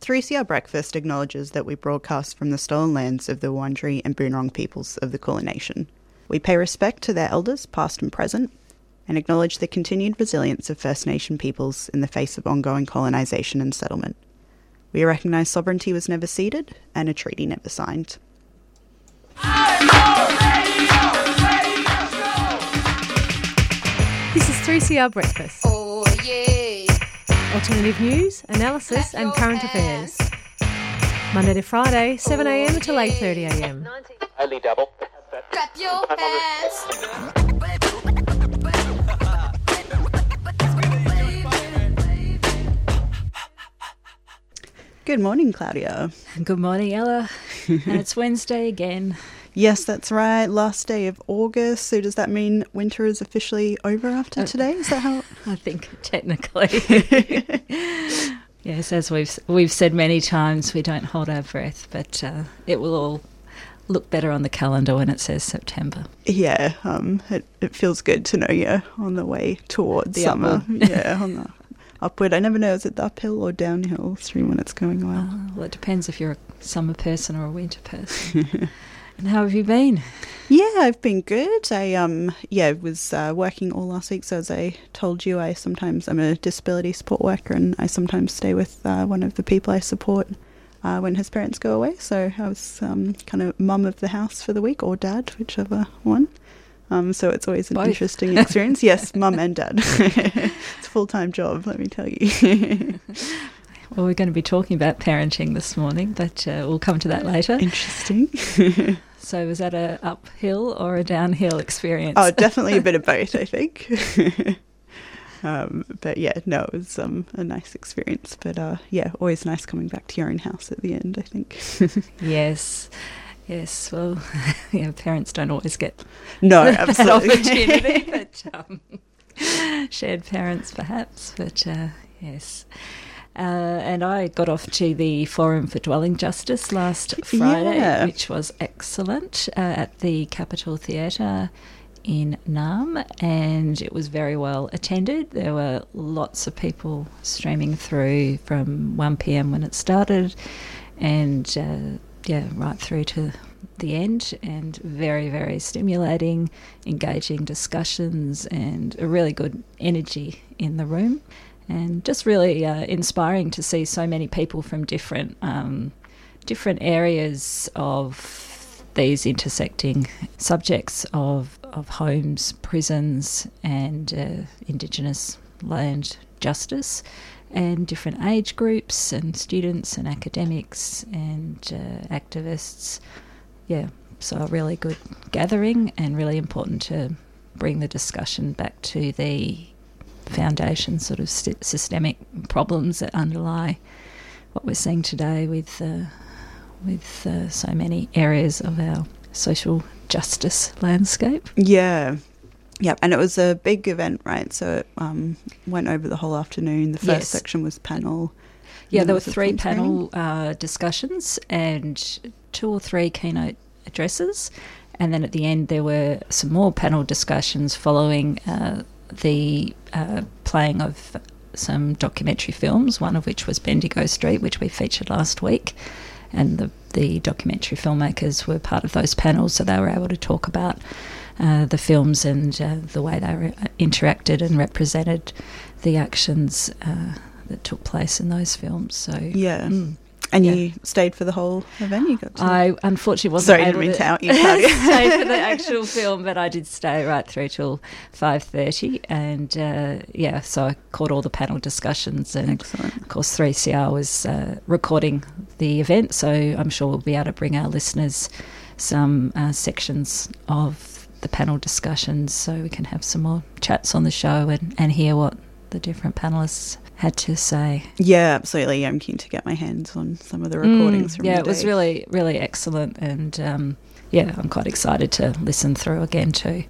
3CR Breakfast acknowledges that we broadcast from the stolen lands of the Wurundjeri and Boonwurrung peoples of the Kulin Nation. We pay respect to their elders, past and present, and acknowledge the continued resilience of First Nation peoples in the face of ongoing colonisation and settlement. We recognise sovereignty was never ceded and a treaty never signed. This is 3CR Breakfast. Oh yeah. Alternative news, analysis, and current affairs. Monday to Friday, 7am until 8.30am. Only double. Clap your hands. Good morning, Claudia. Good morning, Ella. and it's Wednesday again. Yes, that's right. Last day of August. So does that mean winter is officially over after today? Is that how? I think technically. yes, as we've we've said many times, we don't hold our breath, but uh, it will all look better on the calendar when it says September. Yeah, um, it, it feels good to know you're on the way towards The summer. yeah, on the upward. I never know is it the uphill or downhill stream when it's going well. Uh, well, it depends if you're a summer person or a winter person. And how have you been? Yeah, I've been good. I um yeah was uh, working all last week. So as I told you, I sometimes I'm a disability support worker, and I sometimes stay with uh, one of the people I support uh, when his parents go away. So I was um, kind of mum of the house for the week, or dad, whichever one. Um, so it's always an Both. interesting experience. yes, mum and dad. it's a full time job, let me tell you. Well, we're going to be talking about parenting this morning, but uh, we'll come to that later. Interesting. So, was that a uphill or a downhill experience? Oh, definitely a bit of both, I think. um, but yeah, no, it was um, a nice experience. But uh, yeah, always nice coming back to your own house at the end, I think. Yes, yes. Well, yeah, parents don't always get no, absolutely. opportunity, but um, shared parents perhaps. But uh, yes. Uh, and I got off to the Forum for Dwelling Justice last Friday, Yeah. which was excellent uh, at the Capitol Theatre in Naarm, and it was very well attended. There were lots of people streaming through from 1 pm when it started, and uh, yeah, right through to the end, and very, very stimulating, engaging discussions, and a really good energy in the room, and just really uh, inspiring to see so many people from different um, different areas of these intersecting subjects of of homes, prisons, and uh, Indigenous land justice, and different age groups, and students, and academics, and uh, activists. Yeah, so a really good gathering, and really important to bring the discussion back to the foundation sort of st- systemic problems that underlie what we're seeing today with uh, with uh, so many areas of our social justice landscape. yeah. Yep, and it was a big event, right? So it um, went over the whole afternoon. The first Yes. section was panel. Yeah, there were three panel uh, discussions and two or three keynote addresses, and then at the end there were some more panel discussions following uh, the uh, playing of some documentary films. One of which was Bendigo Street, which we featured last week, and the the documentary filmmakers were part of those panels, so they were able to talk about uh, the films and uh, the way they re- interacted and represented the actions uh, that took place in those films. So Yeah. Mm. And Yeah. you stayed for the whole event? You got to. I unfortunately wasn't Sorry, able didn't to, out you, stay for the actual film, but I did stay right through till five thirty, and uh, yeah, so I caught all the panel discussions, and Excellent. of course, three CR was uh, recording the event, so I'm sure we'll be able to bring our listeners some uh, sections of the panel discussions, so we can have some more chats on the show and, and hear what the different panelists had to say. Yeah, absolutely. I'm keen to get my hands on some of the recordings Mm, from yeah, it was really, really excellent, and um, yeah, I'm quite excited to listen through again too.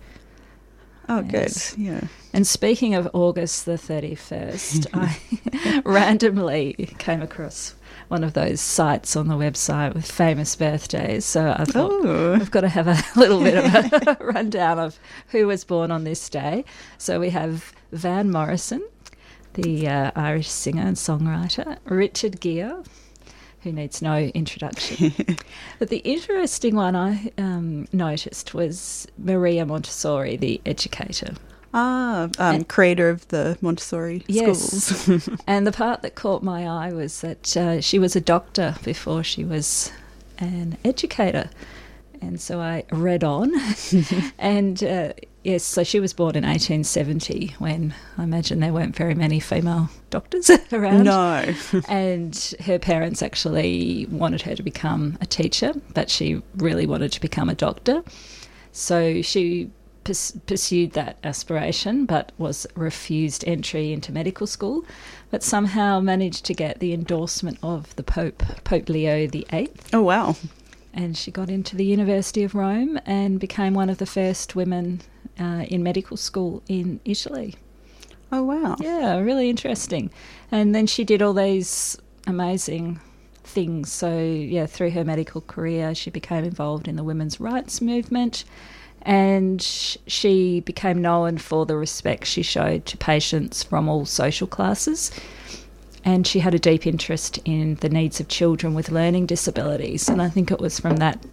Oh, good. Yeah. And speaking of August the 31st, I randomly came across one of those sites on the website with famous birthdays. So I thought Oh. I've got to have a little bit of a rundown of who was born on this day. So we have Van Morrison, the uh, Irish singer and songwriter, Richard Gere, who needs no introduction. but the interesting one I um, noticed was Maria Montessori, the educator. Ah, um, And- creator of the Montessori Yes. schools. And the part that caught my eye was that uh, she was a doctor before she was an educator. And so I read on. and uh, yes, so she was born in 1870 when I imagine there weren't very many female doctors around. no. And her parents actually wanted her to become a teacher, but she really wanted to become a doctor. So she purs- pursued that aspiration, but was refused entry into medical school, but somehow managed to get the endorsement of the Pope, Pope Leo VIII. Oh, wow. And she got into the University of Rome and became one of the first women uh, in medical school in Italy. Oh, wow. Yeah, really interesting. And then she did all these amazing things. So, yeah, through her medical career, she became involved in the women's rights movement and she became known for the respect she showed to patients from all social classes. And she had a deep interest in the needs of children with learning disabilities. And I think it was from that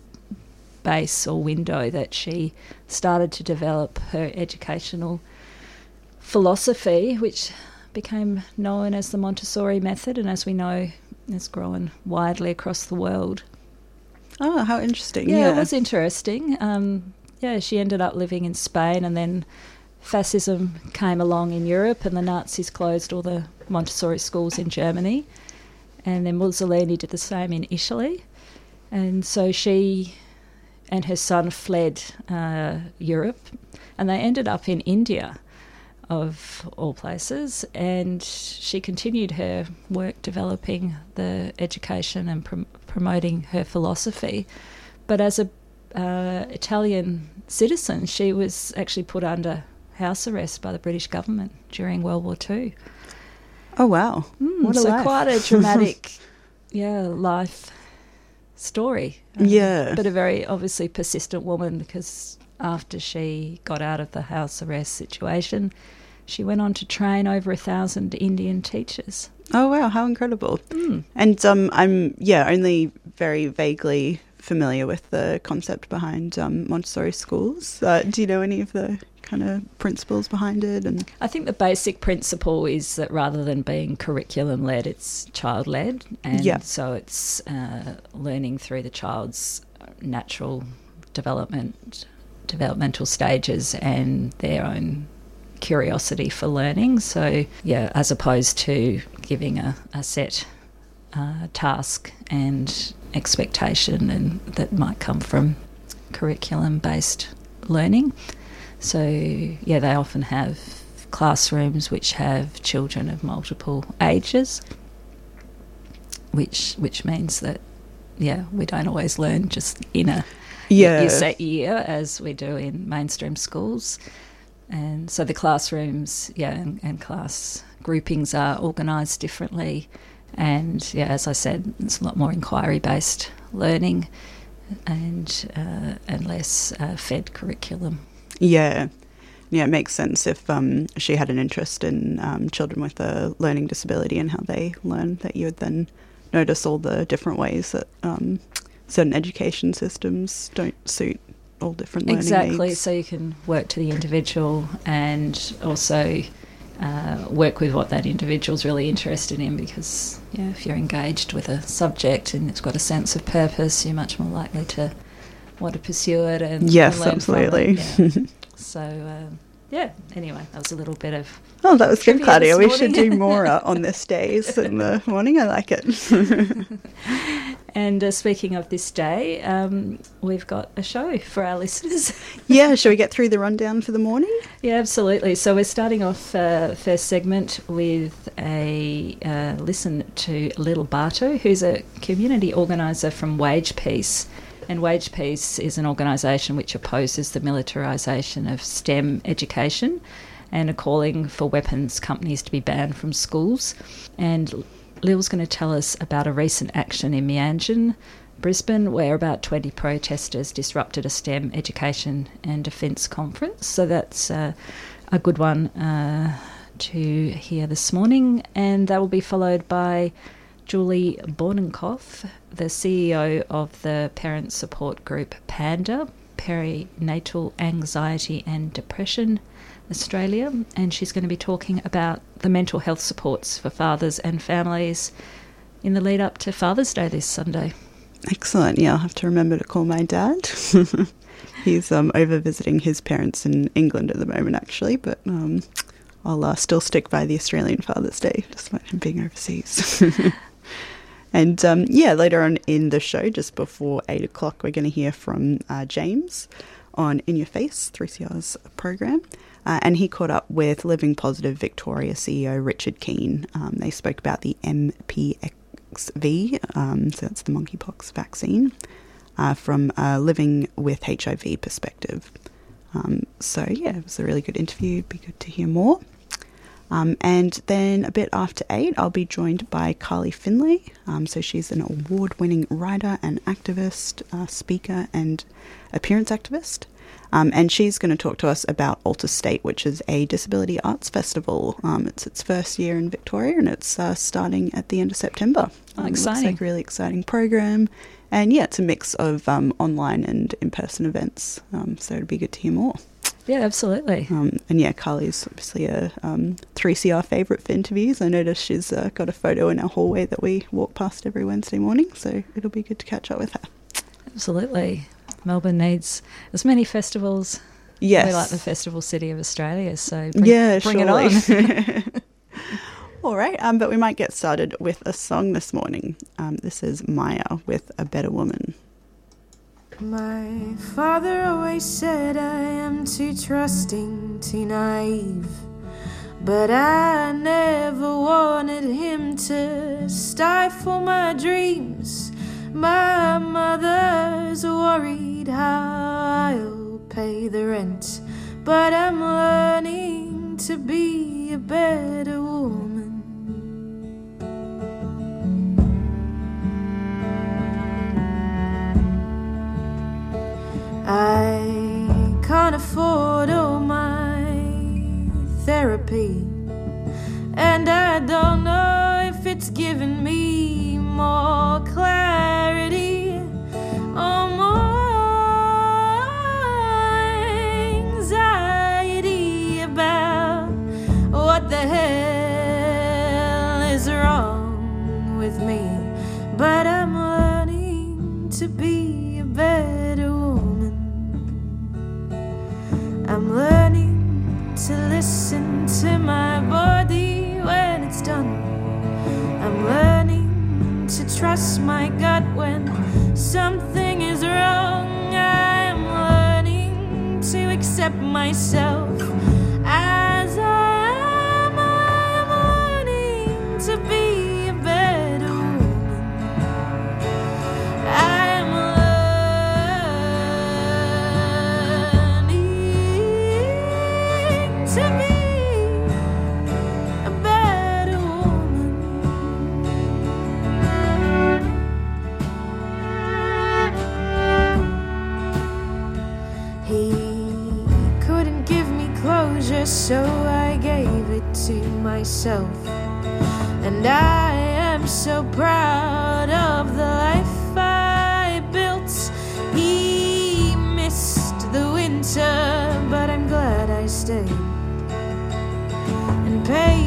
base or window that she started to develop her educational philosophy, which became known as the Montessori method, and as we know, has grown widely across the world. Oh, how interesting. Yeah, Yeah. it was interesting. Um, yeah, she ended up living in Spain, and then fascism came along in Europe, and the Nazis closed all the Montessori schools in Germany, and then Mussolini did the same in Italy, and so she and her son fled uh, Europe, and they ended up in India, of all places, and she continued her work developing the education and prom- promoting her philosophy. But as a uh, Italian citizen, she was actually put under house arrest by the British government during World War Two. Oh, wow. Mm, What a so life. quite a dramatic, yeah, life story. Um, Yeah. but a very obviously persistent woman because after she got out of the house arrest situation, she went on to train over a thousand Indian teachers. Oh, wow. How incredible. Mm. And um, I'm, yeah, only very vaguely familiar with the concept behind um, Montessori schools. Uh, do you know any of the kind of principles behind it? And I think the basic principle is that rather than being curriculum led, it's child led, and Yeah. so it's uh, learning through the child's natural development, developmental stages, and their own curiosity for learning. So yeah, as opposed to giving a, a set uh, task and expectation, and that might come from curriculum based learning. So, yeah, they often have classrooms which have children of multiple ages, which which means that yeah, we don't always learn just in a yeah, your set year as we do in mainstream schools. And so the classrooms, yeah, and, and class groupings are organised differently. And yeah, as I said, it's a lot more inquiry based learning and uh, and less uh, fed curriculum. Yeah. Yeah, it makes sense if um, she had an interest in um, children with a learning disability and how they learn, that you would then notice all the different ways that um, certain education systems don't suit all different learning Exactly. needs. So you can work to the individual and also uh, work with what that individual's really interested in because yeah, if you're engaged with a subject and it's got a sense of purpose, you're much more likely to want to pursue it and Yes, and learn from it. absolutely. Yeah. so um, yeah. Anyway, that was a little bit of Oh, that was good, Claudia. We should do more uh, on this days in the morning. I like it. And uh, speaking of this day, um, we've got a show for our listeners. yeah, shall we get through the rundown for the morning? Yeah, absolutely. So we're starting off uh, first segment with a uh, listen to Lil Barto, who's a community organiser from Wage Peace. And Wage Peace is an organisation which opposes the militarisation of STEM education and are calling for weapons companies to be banned from schools. And Lil's going to tell us about a recent action in Meanjin, Brisbane, where about 20 protesters disrupted a STEM education and defence conference. So that's uh, a good one uh, to hear this morning. And that will be followed by Julie Borninkhof, the CEO of the parent support group PANDA, Perinatal Anxiety and Depression Australia, and she's going to be talking about the mental health supports for fathers and families in the lead up to Father's Day this Sunday. Excellent. Yeah, I'll have to remember to call my dad. He's um, over visiting his parents in England at the moment, actually, but um, I'll uh, still stick by the Australian Father's Day, despite him being overseas. and um, yeah, later on in the show, just before eight o'clock, we're going to hear from uh, James on In Your Face, 3CR's program. Uh, and he caught up with Living Positive Victoria CEO Richard Keane. Um, they spoke about the MPXV, um, so that's the monkeypox vaccine, uh, from a living with HIV perspective. Um, so, yeah, it was a really good interview. Be good to hear more. Um, and then a bit after eight, I'll be joined by Carly Findlay. Um, so she's an award winning writer and activist, uh, speaker, and appearance activist. Um, and she's going to talk to us about Alter State, which is a disability arts festival. Um, it's its first year in Victoria and it's uh, starting at the end of September. Oh, Um, exciting. Looks like a really exciting program. And yeah, it's a mix of um, online and in person events. Um, so it'd be good to hear more. Yeah, absolutely. Um, and yeah, Carly's obviously a um, 3CR favourite for interviews. I noticed she's uh, got a photo in our hallway that we walk past every Wednesday morning, so it'll be good to catch up with her. Absolutely. Melbourne needs as many festivals. Yes. We're like the festival city of Australia, so bring, yeah, bring surely. it on. All right, um, but we might get started with a song this morning. Um, this is Maya with A Better Woman. My father always said I am too trusting, too naive. But I never wanted him to stifle my dreams. My mother's worried how I'll pay the rent. But I'm learning to be a better woman. I can't afford all my therapy, and I don't know if it's given me more clarity or more anxiety about what the hell is wrong with me. But I'm learning to be a better I'm learning to listen to my body when it's done. I'm learning to trust my gut when something is wrong. I'm learning to accept myself as I am. I'm learning to be so I gave it to myself. And I am so proud of the life I built. He missed the winter, but I'm glad I stayed and paved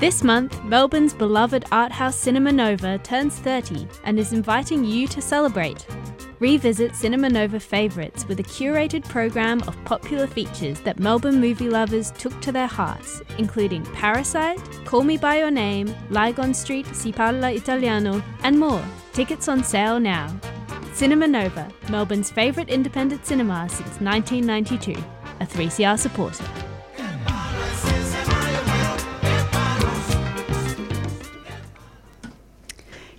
This month, Melbourne's beloved art house Cinema Nova turns 30 and is inviting you to celebrate. Revisit Cinema Nova favourites with a curated programme of popular features that Melbourne movie lovers took to their hearts, including Parasite, Call Me By Your Name, Lygon Street, Si Parla Italiano, and more. Tickets on sale now. Cinema Nova, Melbourne's favourite independent cinema since 1992, a 3CR supporter.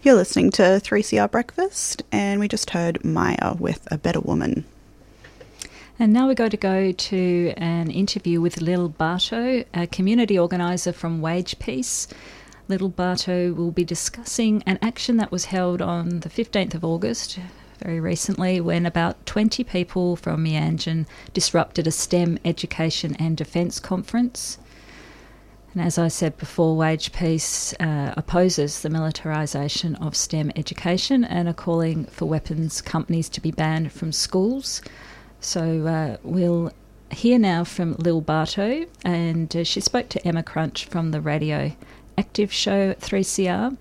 You're listening to 3CR Breakfast, and we just heard Maya with A Better Woman. And now we're going to go to an interview with Lil Barto, a community organiser from Wage Peace. Lil Barto will be discussing an action that was held on the 15th of August, very recently, when about 20 people from Meanjin disrupted a STEM education and defence conference. And as I said before, Wage Peace uh, opposes the militarisation of STEM education and are calling for weapons companies to be banned from schools. So uh, we'll hear now from Lil Barto, and uh, she spoke to Emma Crunch from the Radio Active show 3CR.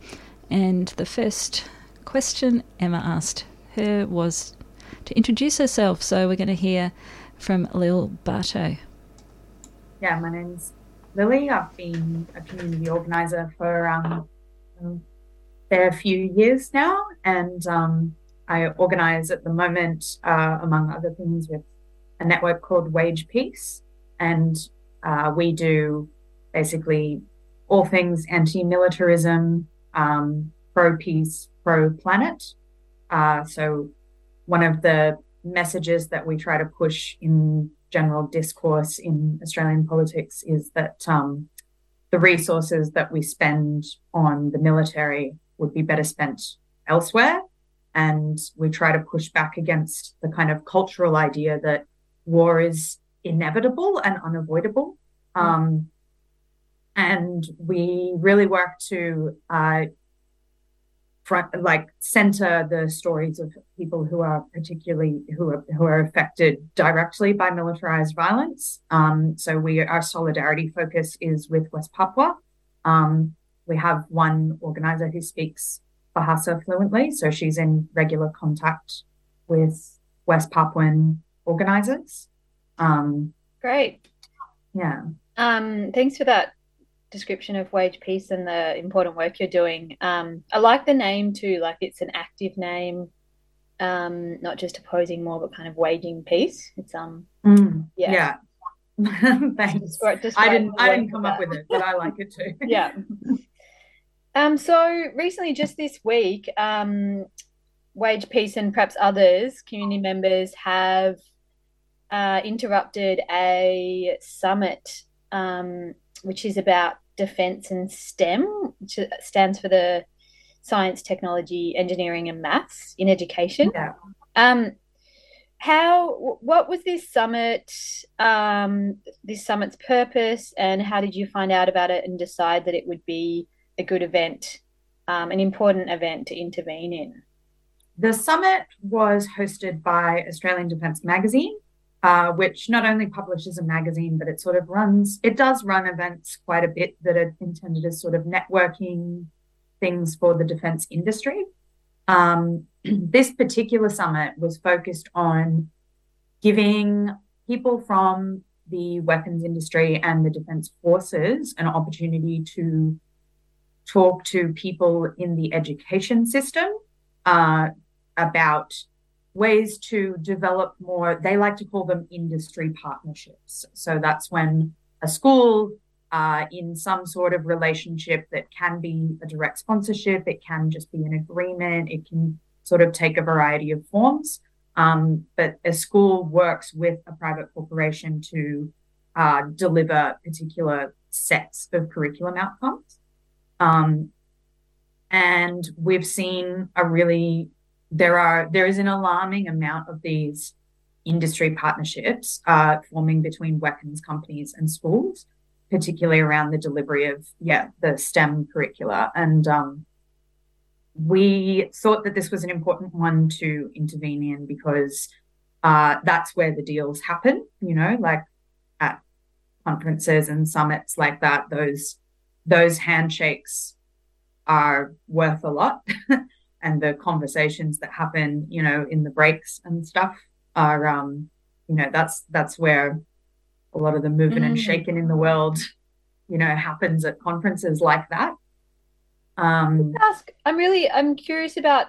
And the first question Emma asked her was to introduce herself. So we're going to hear from Lil Barto. Yeah, my name's Lily. I've been a community organizer for um, a fair few years now, and um, I organize at the moment, uh, among other things, with a network called Wage Peace, and uh, we do basically all things anti-militarism, um, pro-peace, pro-planet. Uh, so one of the messages that we try to push in general discourse in Australian politics is that um, the resources that we spend on the military would be better spent elsewhere. And we try to push back against the kind of cultural idea that war is inevitable and unavoidable. Um, and we really work to uh, front, like center the stories of people who are particularly who are who are affected directly by militarized violence. Um, so we our solidarity focus is with West Papua. Um, we have one organizer who speaks Bahasa fluently, so she's in regular contact with West Papuan organizers. Um, Great. yeah. Um, thanks for that description of wage peace and the important work you're doing. Um, I like the name too, like it's an active name, um, not just opposing more, but kind of waging peace. It's um, Mm, yeah, yeah. Thanks. Describe I didn't. I didn't come up that. with it, but I like it too. yeah. Um, so recently, just this week, um, Wage Peace and perhaps others, community members, have uh, interrupted a summit um, which is about defense and STEM, which stands for the science, technology, engineering, and maths in education. Yeah. Um, how what was this summit um, this summit's purpose and how did you find out about it and decide that it would be a good event um, an important event to intervene in the summit was hosted by australian defence magazine uh, which not only publishes a magazine but it sort of runs it does run events quite a bit that are intended as sort of networking things for the defence industry. Um, this particular summit was focused on giving people from the weapons industry and the defense forces an opportunity to talk to people in the education system uh, about ways to develop more, they like to call them industry partnerships. So that's when a school uh, in some sort of relationship that can be a direct sponsorship, it can just be an agreement, it can sort of take a variety of forms. Um, but a school works with a private corporation to uh, deliver particular sets of curriculum outcomes. Um, and we've seen a really there are there is an alarming amount of these industry partnerships uh, forming between weapons companies and schools, particularly around the delivery of yeah the STEM curricula. And um, we thought that this was an important one to intervene in because uh, that's where the deals happen. You know, like at conferences and summits like that, those those handshakes are worth a lot. and the conversations that happen, you know, in the breaks and stuff are, um, you know, that's that's where a lot of the moving mm. and shaking in the world, you know, happens at conferences like that. Um, ask, I'm really, I'm curious about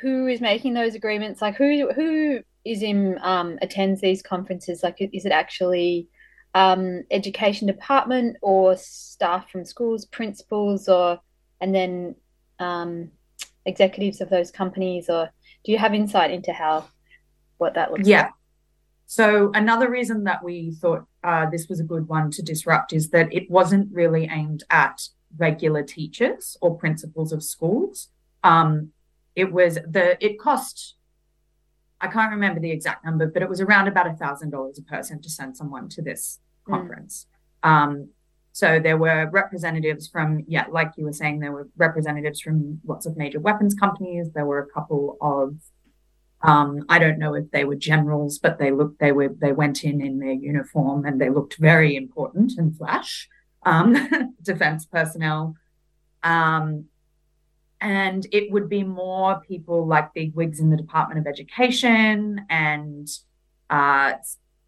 who is making those agreements. Like, who who is in um, attends these conferences? Like, is it actually um, education department or staff from schools, principals, or and then um, executives of those companies, or do you have insight into how what that looks yeah. like? Yeah. So another reason that we thought uh, this was a good one to disrupt is that it wasn't really aimed at regular teachers or principals of schools. Um, it was the it cost I can't remember the exact number, but it was around about a thousand dollars a person to send someone to this hmm. conference. Mm. Um, so there were representatives from, yeah, like you were saying, there were representatives from lots of major weapons companies. There were a couple of, um, I don't know if they were generals, but they looked, they were, they went in in their uniform and they looked very important and flash, um, defense personnel. Um, and it would be more people like big wigs in the Department of Education and uh,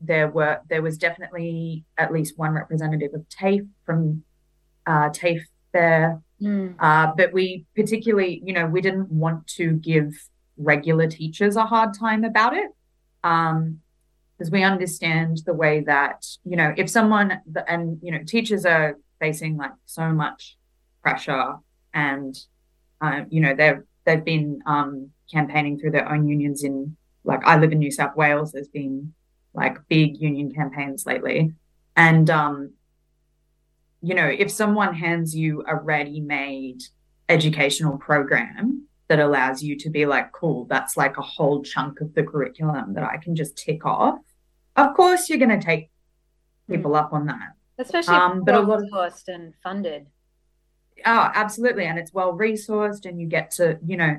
there were there was definitely at least one representative of TAFE from uh, TAFE there. Mm. Uh, but we particularly, you know, we didn't want to give regular teachers a hard time about it. Um, because we understand the way that, you know, if someone and you know, teachers are facing like so much pressure and uh, you know, they've they've been um campaigning through their own unions in like I live in New South Wales, there's been like big union campaigns lately. And, um, you know, if someone hands you a ready made educational program that allows you to be like, cool, that's like a whole chunk of the curriculum that I can just tick off, of course you're going to take people up on that. Especially um, but a lot of cost and funded. Oh, absolutely. And it's well resourced and you get to, you know,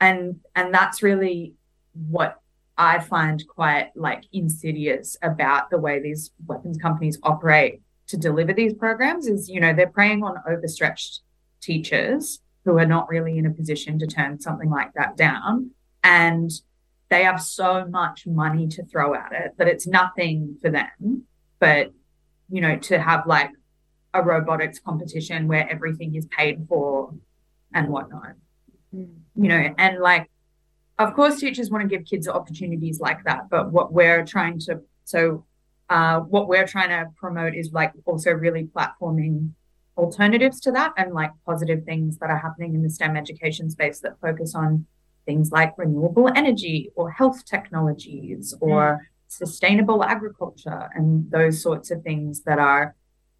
and and that's really what I find quite like insidious about the way these weapons companies operate to deliver these programs is, you know, they're preying on overstretched teachers who are not really in a position to turn something like that down. And they have so much money to throw at it that it's nothing for them. But, you know, to have like a robotics competition where everything is paid for and whatnot, mm. you know, and like of course teachers want to give kids opportunities like that but what we're trying to so uh, what we're trying to promote is like also really platforming alternatives to that and like positive things that are happening in the STEM education space that focus on things like renewable energy or health technologies or sustainable agriculture and those sorts of things that are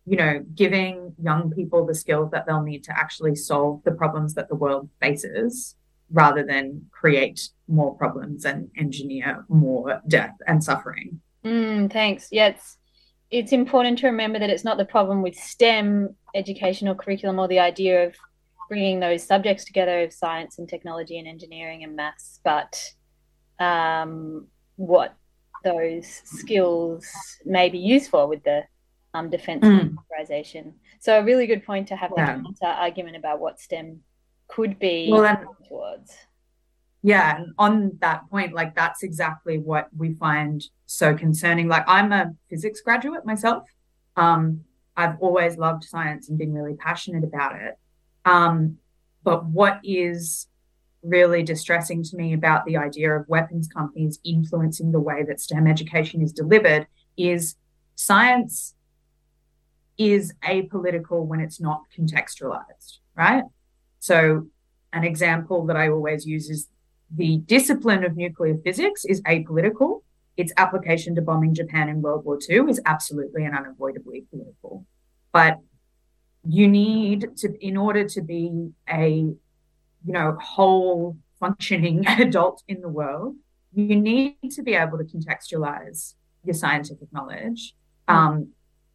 you know giving young people the skills that they'll need to actually solve the problems that the world faces rather than create more problems and engineer more death and suffering Mm, thanks. Yeah, it's it's important to remember that it's not the problem with STEM educational curriculum or the idea of bringing those subjects together of science and technology and engineering and maths, but um, what those skills may be used for with the um, defense Mm. So a really good point to have Yeah. that argument about what STEM could be Well, and- towards. Yeah, and on that point, like that's exactly what we find so concerning. Like I'm a physics graduate myself. Um, I've always loved science and been really passionate about it. Um, but what is really distressing to me about the idea of weapons companies influencing the way that STEM education is delivered is science is apolitical when it's not contextualized, right? So an example that I always use is the discipline of nuclear physics is apolitical. Its application to bombing Japan in World War II is absolutely and unavoidably political. But you need to, in order to be a, you know, whole functioning adult in the world, you need to be able to contextualize your scientific knowledge. Um,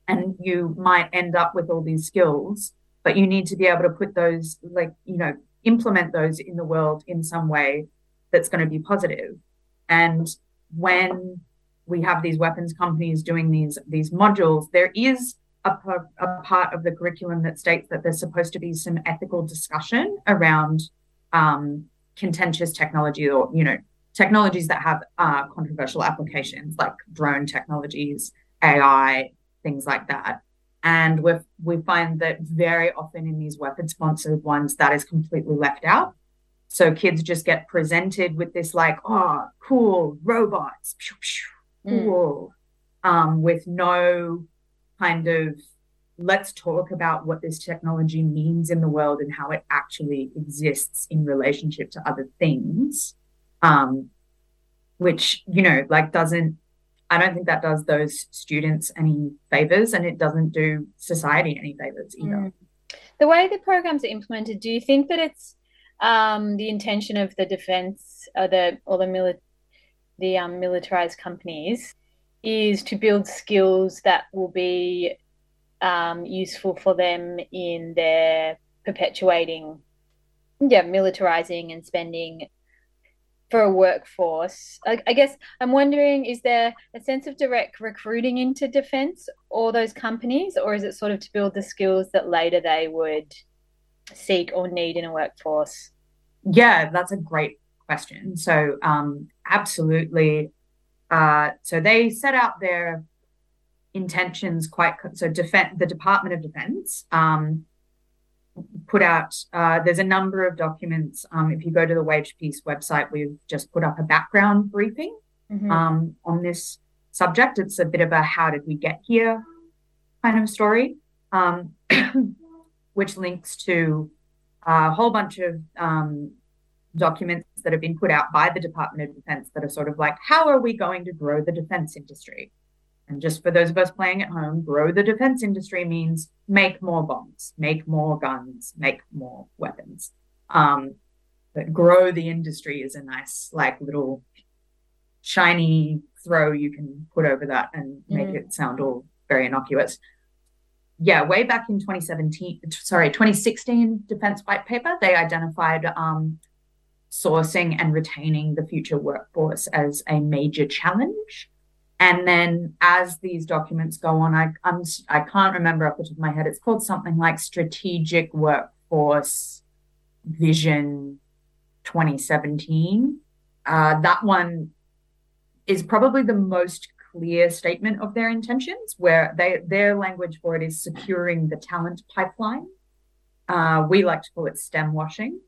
and you might end up with all these skills, but you need to be able to put those, like, you know, implement those in the world in some way that's going to be positive. And when we have these weapons companies doing these these modules, there is a, a part of the curriculum that states that there's supposed to be some ethical discussion around um, contentious technology or you know technologies that have uh, controversial applications like drone technologies, AI, things like that. And we we find that very often in these weapon sponsored ones, that is completely left out. So kids just get presented with this like, oh, cool robots, pew, cool, um, with no kind of let's talk about what this technology means in the world and how it actually exists in relationship to other things. Um, which, you know, like doesn't I don't think that does those students any favors and it doesn't do society any favors either. Mm. The way the programs are implemented, do you think that it's um, the intention of the defense or the or the mili- the um, militarized companies is to build skills that will be um, useful for them in their perpetuating, yeah, militarizing and spending for a workforce. I, I guess I'm wondering is there a sense of direct recruiting into defense or those companies, or is it sort of to build the skills that later they would seek or need in a workforce? Yeah, that's a great question. So, um, absolutely. Uh, so they set out their intentions quite so defense the department of defense um, put out uh, there's a number of documents um, if you go to the wage peace website we've just put up a background briefing Mhm. um, on this subject it's a bit of a how did we get here kind of story um, which links to a whole bunch of um, documents that have been put out by the department of defense that are sort of like how are we going to grow the defense industry and just for those of us playing at home, grow the defense industry means make more bombs, make more guns, make more weapons. Um, but grow the industry is a nice, like, little shiny throw you can put over that and make Mhm. it sound all very innocuous. Yeah, way back in 2017, sorry, 2016 defense white paper, they identified um, sourcing and retaining the future workforce as a major challenge. And then as these documents go on, I I'm, I can't remember off the top of my head. It's called something like Strategic Workforce Vision 2017. Uh, that one is probably the most clear statement of their intentions, where they their language for it is securing the talent pipeline. Uh, we like to call it STEM washing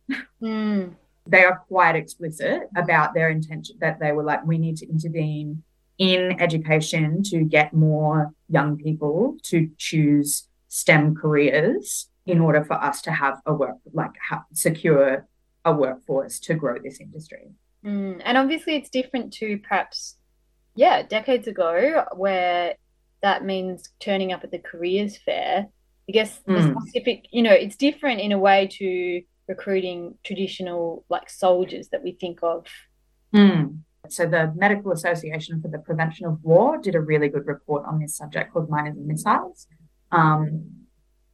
Mm. they are quite explicit about their intention that they were like, we need to intervene in education to get more young people to choose STEM careers in order for us to have a work like ha- secure a workforce to grow this industry. Mm, and obviously, it's different to perhaps, yeah, decades ago, where that means turning up at the careers fair. I guess the Mm. specific, you know, it's different in a way to recruiting traditional like soldiers that we think of. Mm. So the Medical Association for the Prevention of War did a really good report on this subject called Miners and Missiles. Um,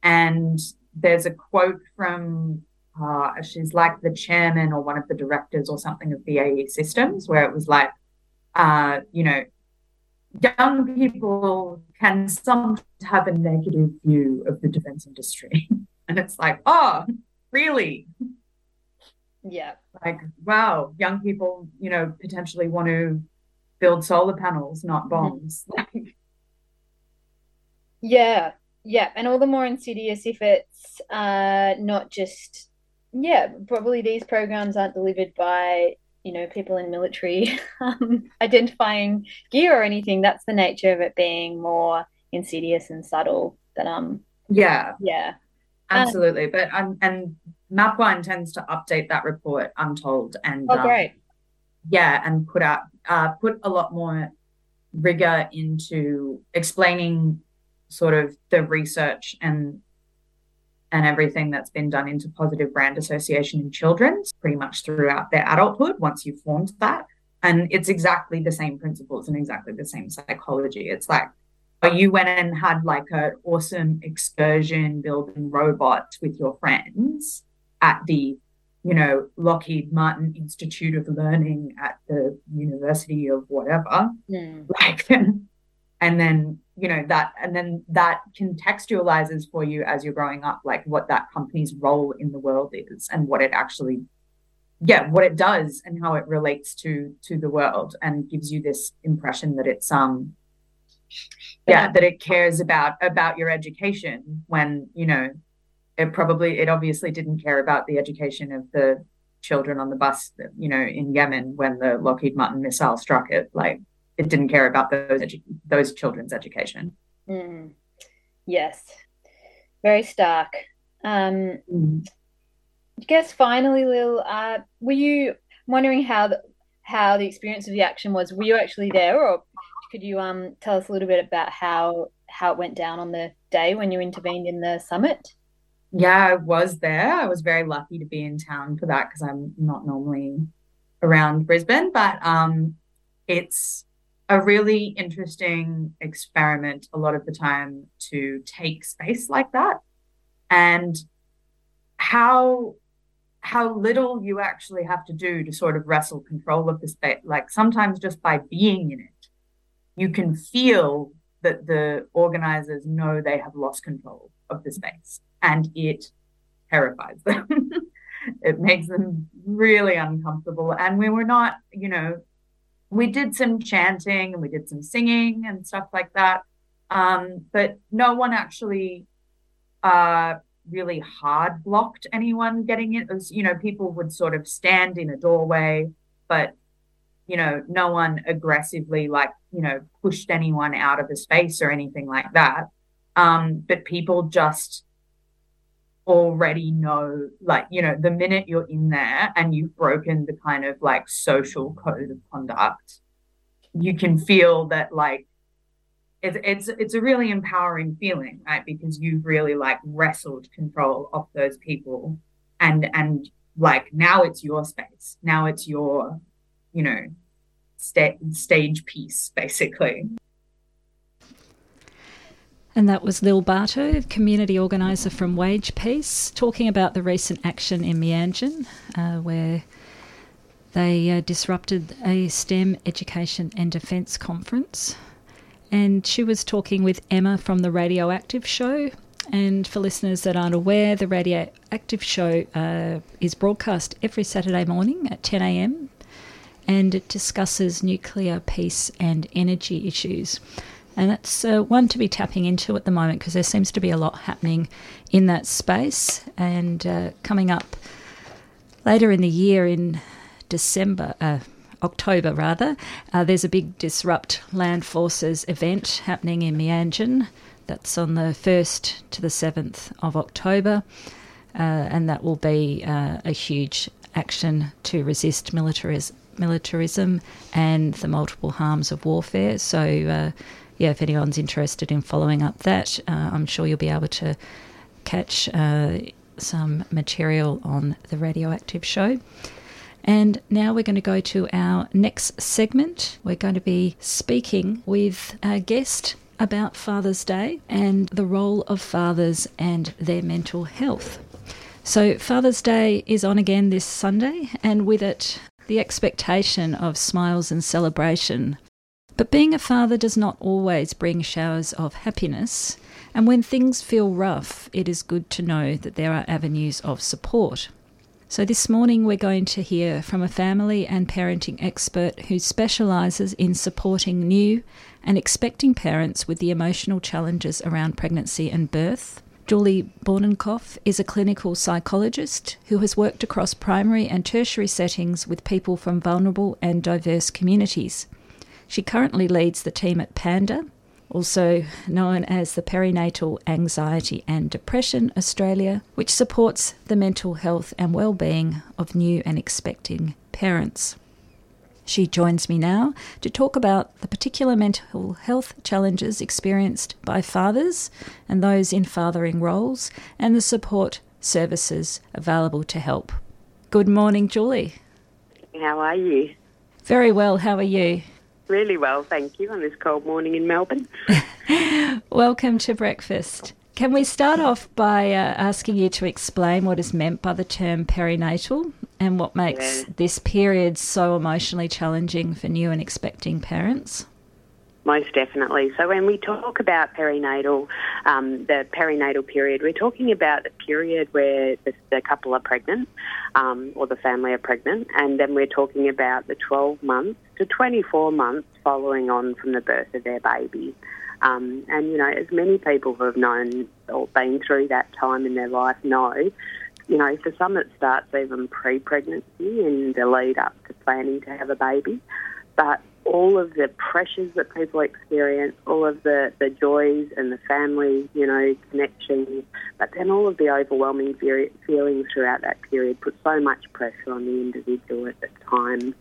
and there's a quote from uh, she's like the chairman or one of the directors or something of BAE Systems, where it was like, uh, you know, young people can sometimes have a negative view of the defense industry. and it's like, oh, really? Yeah. Like, wow, young people, you know, potentially want to build solar panels, not bombs. Like, Yeah, yeah, and all the more insidious if it's uh not just yeah, probably these programs aren't delivered by, you know, people in military um, identifying gear or anything. That's the nature of it being more insidious and subtle. That um, yeah, yeah, absolutely. But um, and Mapwine tends to update that report, I'm told, and oh um, great, yeah, and put out uh, put a lot more rigor into explaining sort of the research and and everything that's been done into positive brand association in children pretty much throughout their adulthood once you've formed that and it's exactly the same principles and exactly the same psychology it's like you went and had like an awesome excursion building robots with your friends at the you know lockheed martin institute of learning at the university of whatever. Mm, like and then you know that and then that contextualizes for you as you're growing up like what that company's role in the world is and what it actually yeah what it does and how it relates to to the world and gives you this impression that it's um yeah that it cares about about your education when you know it probably it obviously didn't care about the education of the children on the bus you know in yemen when the lockheed martin missile struck it like it didn't care about those edu- those children's education mm. yes, very stark. Um, I guess finally, Lil, uh, were you I'm wondering how the, how the experience of the action was? Were you actually there, or could you um tell us a little bit about how how it went down on the day when you intervened in the summit? Yeah, I was there. I was very lucky to be in town for that because I'm not normally around Brisbane, but um, it's a really interesting experiment a lot of the time to take space like that and how how little you actually have to do to sort of wrestle control of the space. Like sometimes just by being in it, you can feel that the organizers know they have lost control of the space and it terrifies them. it makes them really uncomfortable. And we were not, you know, we did some chanting and we did some singing and stuff like that. Um, but no one actually uh, really hard blocked anyone getting in. It was, you know, people would sort of stand in a doorway, but you know, no one aggressively like, you know, pushed anyone out of the space or anything like that. Um, but people just already know, like, you know, the minute you're in there and you've broken the kind of like social code of conduct, you can feel that like it's it's it's a really empowering feeling, right? Because you've really like wrestled control of those people and and like now it's your space. Now it's your, you know, sta- stage piece, basically. And that was Lil Barto, community organiser from Wage Peace, talking about the recent action in Meanjin, uh, where they uh, disrupted a STEM education and defence conference. And she was talking with Emma from the Radioactive Show. And for listeners that aren't aware, the Radioactive Show uh, is broadcast every Saturday morning at 10 a.m. and it discusses nuclear peace and energy issues. And that's uh, one to be tapping into at the moment because there seems to be a lot happening in that space. And uh, coming up later in the year, in December, uh, October rather, uh, there's a big Disrupt Land Forces event happening in Meanjin. That's on the 1st to the 7th of October. Uh, and that will be uh, a huge action to resist militaris- militarism and the multiple harms of warfare. So, uh, yeah, if anyone's interested in following up that, uh, I'm sure you'll be able to catch uh, some material on the Radioactive Show. And now we're going to go to our next segment. We're going to be speaking with our guest about Father's Day and the role of fathers and their mental health. So, Father's Day is on again this Sunday, and with it, the expectation of smiles and celebration. But being a father does not always bring showers of happiness, and when things feel rough, it is good to know that there are avenues of support. So, this morning we're going to hear from a family and parenting expert who specialises in supporting new and expecting parents with the emotional challenges around pregnancy and birth. Julie Borninkhof is a clinical psychologist who has worked across primary and tertiary settings with people from vulnerable and diverse communities. She currently leads the team at Panda, also known as the Perinatal Anxiety and Depression Australia, which supports the mental health and well-being of new and expecting parents. She joins me now to talk about the particular mental health challenges experienced by fathers and those in fathering roles and the support services available to help. Good morning, Julie. How are you? Very well. How are you? Really well, thank you, on this cold morning in Melbourne. Welcome to breakfast. Can we start off by uh, asking you to explain what is meant by the term perinatal and what makes Yeah. this period so emotionally challenging for new and expecting parents? Most definitely. So when we talk about perinatal, um, the perinatal period, we're talking about the period where the, the couple are pregnant um, or the family are pregnant, and then we're talking about the 12 months to 24 months following on from the birth of their baby. Um, and, you know, as many people who have known or been through that time in their life know, you know, for some it starts even pre-pregnancy and the lead up to planning to have a baby. But all of the pressures that people experience, all of the, the joys and the family, you know, connections, but then all of the overwhelming feelings throughout that period put so much pressure on the individual at the time.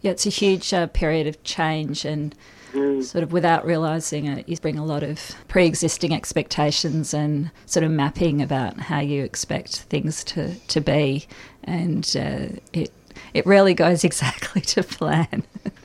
Yeah, it's a huge uh, period of change, and sort of without realizing it, you bring a lot of pre existing expectations and sort of mapping about how you expect things to, to be, and uh, it, it rarely goes exactly to plan.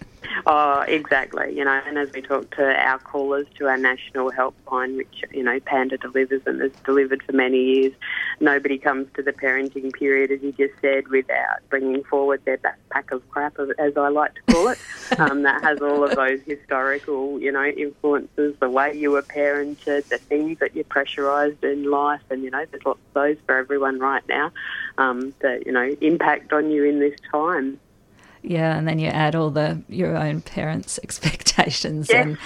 Oh, exactly. You know, and as we talk to our callers to our national helpline, which you know Panda delivers and has delivered for many years, nobody comes to the parenting period, as you just said, without bringing forward their backpack of crap, as I like to call it. um, that has all of those historical, you know, influences, the way you were parented, the things that you're pressurised in life, and you know, there's lots of those for everyone right now um, that you know impact on you in this time. Yeah, and then you add all the your own parents' expectations Yeah. and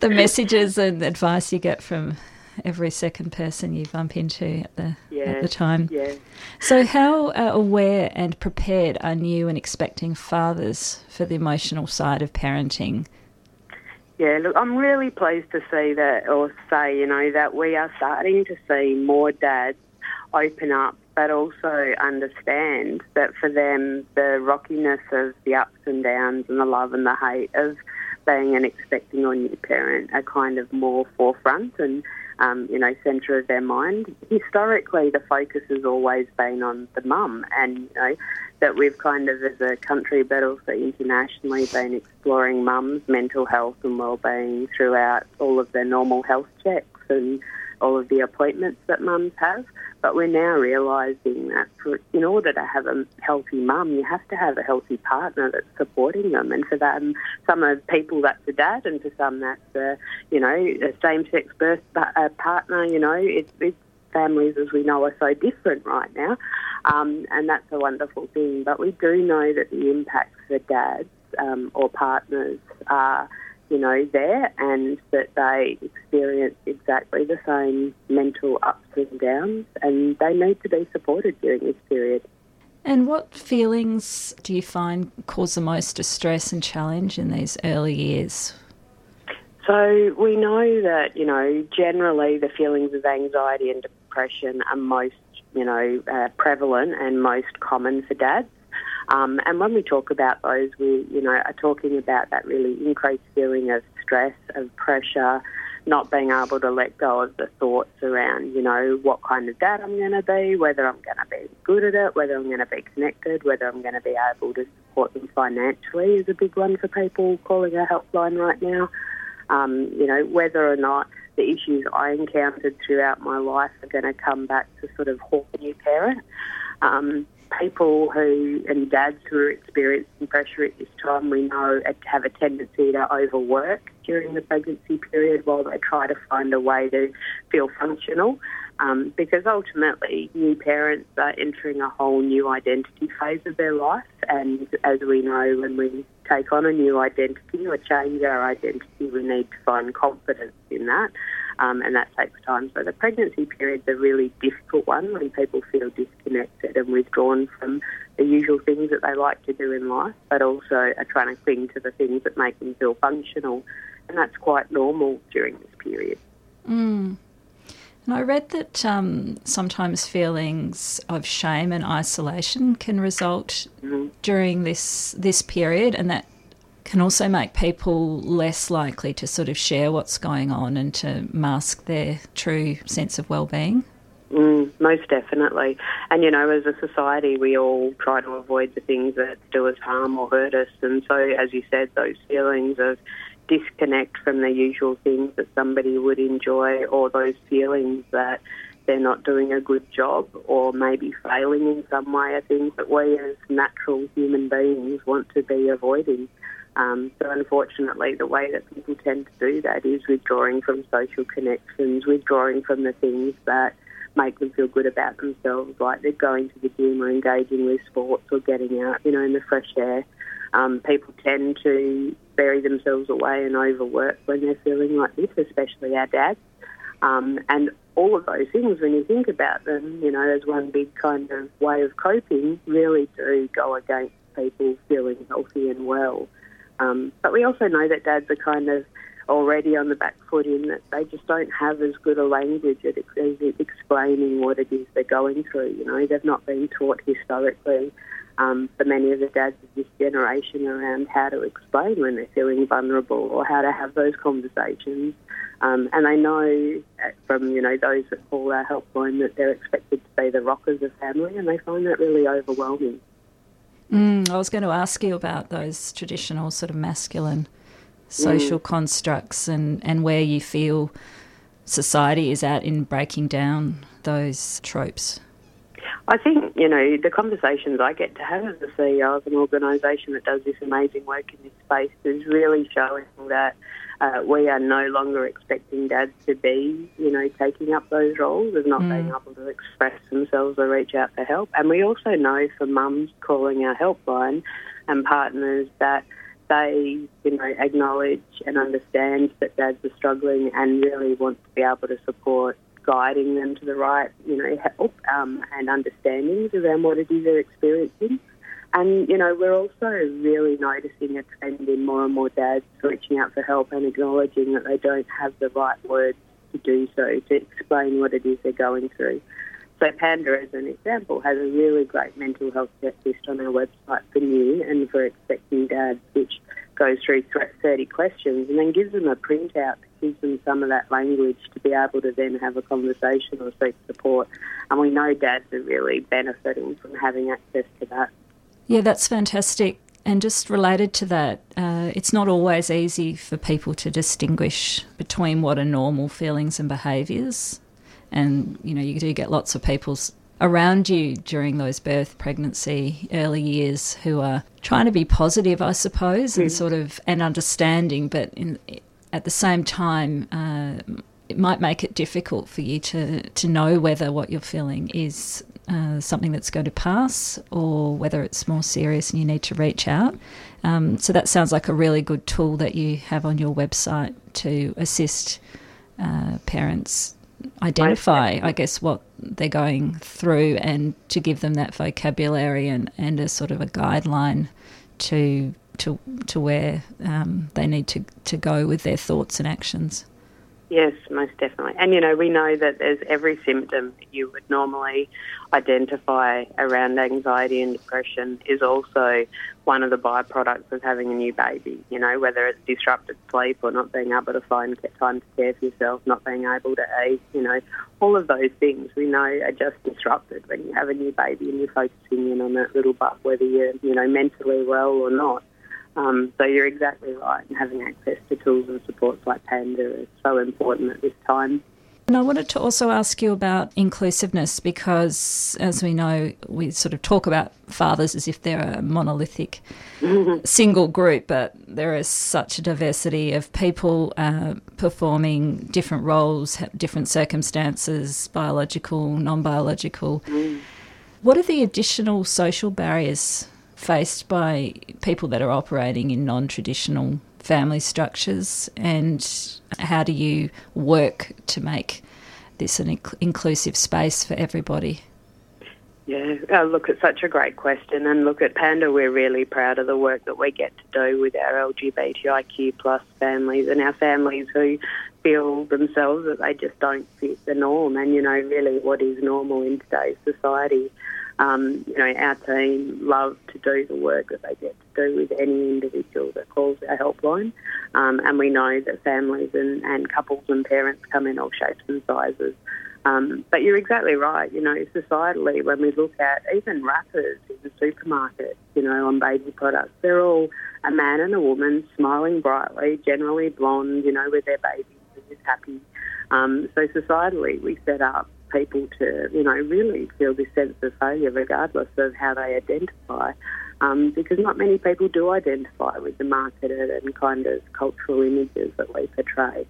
the messages and advice you get from every second person you bump into at the Yeah. at the time. Yeah. So, how uh, aware and prepared are new and expecting fathers for the emotional side of parenting? Yeah, look, I'm really pleased to see that, or say, you know, that we are starting to see more dads open up, but also understand that for them, the rockiness of the ups and downs and the love and the hate of being an expecting or new parent are kind of more forefront and, um, you know, centre of their mind. Historically, the focus has always been on the mum, and, you know, that we've kind of, as a country, but also internationally, been exploring mums' mental health and well-being throughout all of their normal health checks and all of the appointments that mums have. But we're now realising that for, in order to have a healthy mum, you have to have a healthy partner that's supporting them. And for them, some of people that's a dad, and for some that's a, you know, a same-sex birth pa- uh, partner. You know, it's, it's families, as we know, are so different right now, um, and that's a wonderful thing. But we do know that the impacts for dads um, or partners are, you know, there, and that they experience exactly the same mental ups and downs, and they need to be supported during this period. And what feelings do you find cause the most distress and challenge in these early years? So we know that, you know, generally the feelings of anxiety and depression are most you know, uh, prevalent and most common for dads. Um, and when we talk about those, we, you know, are talking about that really increased feeling of stress, of pressure, not being able to let go of the thoughts around, you know, what kind of dad I'm going to be, whether I'm going to be good at it, whether I'm going to be connected, whether I'm going to be able to support them financially is a big one for people calling our helpline right now. Um, you know, whether or not the issues I encountered throughout my life are going to come back to sort of haunt new parent. Um, people who and dads who are experiencing pressure at this time, we know have a tendency to overwork during the pregnancy period while they try to find a way to feel functional. Um, because ultimately, new parents are entering a whole new identity phase of their life, and as we know, when we take on a new identity or change our identity, we need to find confidence in that um, and that takes time. So the pregnancy period is a really difficult one when people feel disconnected and withdrawn from the usual things that they like to do in life, but also are trying to cling to the things that make them feel functional, and that's quite normal during this period. Mm. And I read that um, sometimes feelings of shame and isolation can result mm-hmm. during this this period, and that can also make people less likely to sort of share what's going on and to mask their true sense of well-being. Mm, most definitely. And, you know, as a society, we all try to avoid the things that do us harm or hurt us. And so, as you said, those feelings of disconnect from the usual things that somebody would enjoy or those feelings that they're not doing a good job or maybe failing in some way are things that we as natural human beings want to be avoiding. Um, so unfortunately, the way that people tend to do that is withdrawing from social connections, withdrawing from the things that make them feel good about themselves, like they're going to the gym or engaging with sports or getting out, you know, in the fresh air. Um, people tend to bury themselves away and overwork when they're feeling like this, especially our dads. Um, and all of those things, when you think about them, you know, as one big kind of way of coping, really do go against people feeling healthy and well. Um, but we also know that dads are kind of already on the back foot in that they just don't have as good a language at explaining what it is they're going through. You know, they've not been taught historically um, for many of the dads of this generation around how to explain when they're feeling vulnerable or how to have those conversations. Um, and they know from you know those that call our helpline that they're expected to be the rockers of family, and they find that really overwhelming. Mm, I was going to ask you about those traditional sort of masculine social mm. constructs and, and where you feel society is at in breaking down those tropes. I think, you know, the conversations I get to have as the CEO of an organisation that does this amazing work in this space is really showing that uh, we are no longer expecting dads to be, you know, taking up those roles of not mm. being able to express themselves or reach out for help. And we also know for mums calling our helpline and partners that they, you know, acknowledge and understand that dads are struggling and really want to be able to support guiding them to the right, you know, help um, and understandings around what it is they're experiencing. And, you know, we're also really noticing a trend in more and more dads reaching out for help and acknowledging that they don't have the right words to do so, to explain what it is they're going through. So Panda, as an example, has a really great mental health checklist on our website for new and for expecting dads, which goes through 30 questions and then gives them a printout that gives them some of that language to be able to then have a conversation or seek support. And we know dads are really benefiting from having access to that. Yeah, that's fantastic. And just related to that, uh, it's not always easy for people to distinguish between what are normal feelings and behaviours. And, you know, you do get lots of people around you during those birth, pregnancy, early years who are trying to be positive, I suppose, mm. and sort of and understanding, but in, at the same time, uh, it might make it difficult for you to, to know whether what you're feeling is uh, something that's going to pass or whether it's more serious and you need to reach out. Um, so that sounds like a really good tool that you have on your website to assist uh, parents identify, I guess, what they're going through and to give them that vocabulary and, and a sort of a guideline to to to where um, they need to, to go with their thoughts and actions. Yes, most definitely. And you know, we know that there's every symptom that you would normally identify around anxiety and depression is also one of the byproducts of having a new baby. You know, whether it's disrupted sleep or not being able to find time to care for yourself, not being able to eat, you know, all of those things we know are just disrupted when you have a new baby and you're focusing in on that little butt, whether you're, you know, mentally well or not. Um, so you're exactly right, and having access to tools and supports like Panda is so important at this time. And I wanted to also ask you about inclusiveness because, as we know, we sort of talk about fathers as if they're a monolithic single group, but there is such a diversity of people uh, performing different roles, different circumstances, biological, non biological. Mm. What are the additional social barriers faced by people that are operating in non traditional family structures, and how do you work to make this an inc- inclusive space for everybody? Yeah, oh, look, it's such a great question. And look, at Panda, we're really proud of the work that we get to do with our LGBTIQ plus families and our families who feel themselves that they just don't fit the norm. And, you know, really what is normal in today's society. Um, you know, our team love to do the work that they get to do with any individual that calls our helpline. Um, and we know that families and, and couples and parents come in all shapes and sizes. Um, but you're exactly right. You know, societally, when we look at even wrappers in the supermarket, you know, on baby products, they're all a man and a woman smiling brightly, generally blonde, you know, with their baby who's happy. Um, so societally, we set up people to, you know, really feel this sense of failure regardless of how they identify. Um, because not many people do identify with the marketed and kind of cultural images that we portray.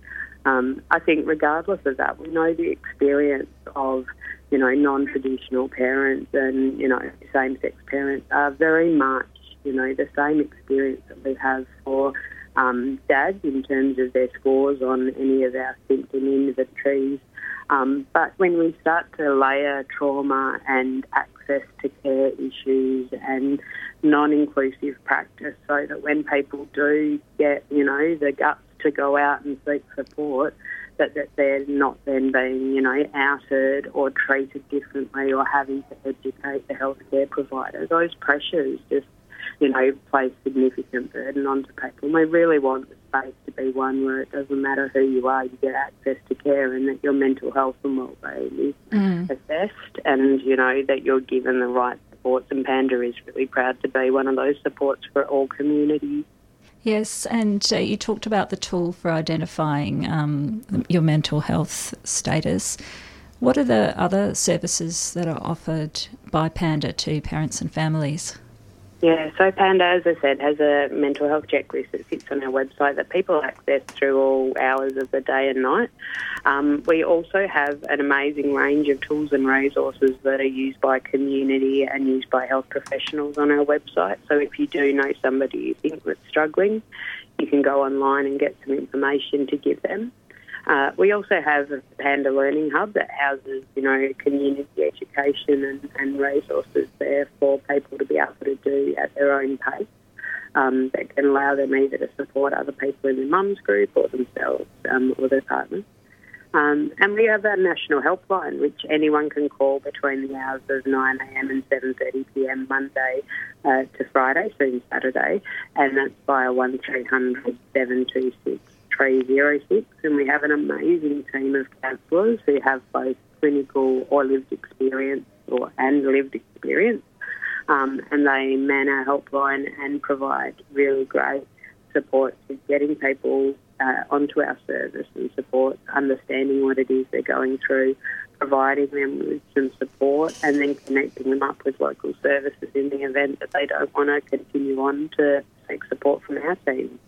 Um, I think regardless of that, we know the experience of, you know, non-traditional parents and, you know, same-sex parents are very much, you know, the same experience that we have for um, dads in terms of their scores on any of our symptom inventories um, but when we start to layer trauma and access to care issues and non-inclusive practice so that when people do get, you know, the guts to go out and seek support, that, that they're not then being, you know, outed or treated differently or having to educate the healthcare provider. Those pressures just you know, place significant burden onto people. And we really want the space to be one where it doesn't matter who you are, you get access to care and that your mental health and well-being is mm. assessed and, you know, that you're given the right supports. And Panda is really proud to be one of those supports for all communities. Yes, and uh, you talked about the tool for identifying um, your mental health status. What are the other services that are offered by Panda to parents and families? Yeah, so Panda, as I said, has a mental health checklist that sits on our website that people access through all hours of the day and night. Um, we also have an amazing range of tools and resources that are used by community and used by health professionals on our website. So if you do know somebody you think that's struggling, you can go online and get some information to give them. Uh, we also have a Panda Learning Hub that houses, you know, community education and, and resources there for people to be able to do at their own pace. Um, that can allow them either to support other people in their mum's group or themselves um, or their partners. Um, and we have a national helpline, which anyone can call between the hours of 9am and 7.30pm Monday uh, to Friday, soon Saturday, and that's via 1300 726 306, and we have an amazing team of counsellors who have both clinical or lived experience or and lived experience, um, and they man our helpline and provide really great support to getting people uh, onto our service and support, understanding what it is they're going through, providing them with some support, and then connecting them up with local services in the event that they don't want to continue on to seek support from our team.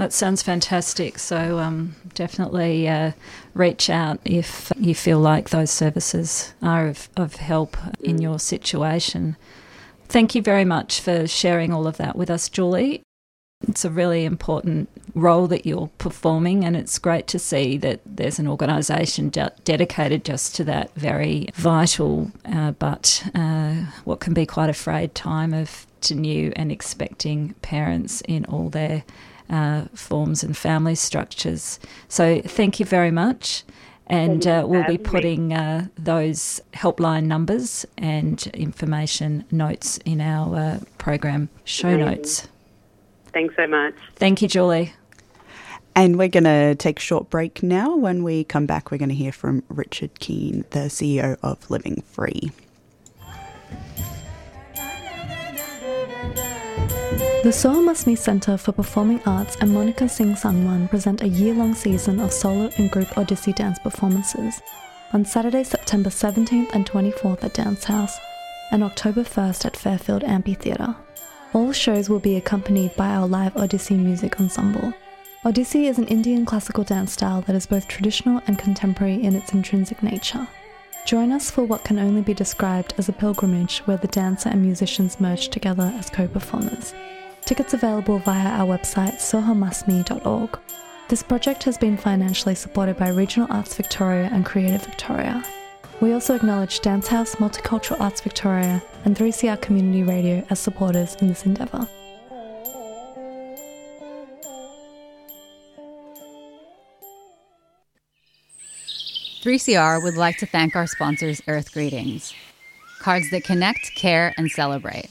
That sounds fantastic. So um, definitely uh, reach out if you feel like those services are of, of help in your situation. Thank you very much for sharing all of that with us, Julie. It's a really important role that you're performing, and it's great to see that there's an organisation de- dedicated just to that very vital uh, but uh, what can be quite a frayed time of to new and expecting parents in all their uh, forms and family structures. So thank you very much. And uh, we'll be putting uh, those helpline numbers and information notes in our uh, program show Amazing. notes. Thanks so much. Thank you, Julie. And we're going to take a short break now. When we come back, we're going to hear from Richard Keane, the CEO of Living Free. The Masmi Centre for Performing Arts and Monica Singh Sangwan present a year long season of solo and group Odissi dance performances on Saturday, September 17th and 24th at Dance House and October 1st at Fairfield Amphitheatre. All shows will be accompanied by our live Odissi music ensemble. Odissi is an Indian classical dance style that is both traditional and contemporary in its intrinsic nature. Join us for what can only be described as a pilgrimage where the dancer and musicians merge together as co performers. Tickets available via our website sohomasmi.org. This project has been financially supported by Regional Arts Victoria and Creative Victoria. We also acknowledge Dance House, Multicultural Arts Victoria, and 3CR Community Radio as supporters in this endeavour. Three CR would like to thank our sponsors, Earth Greetings, cards that connect, care, and celebrate.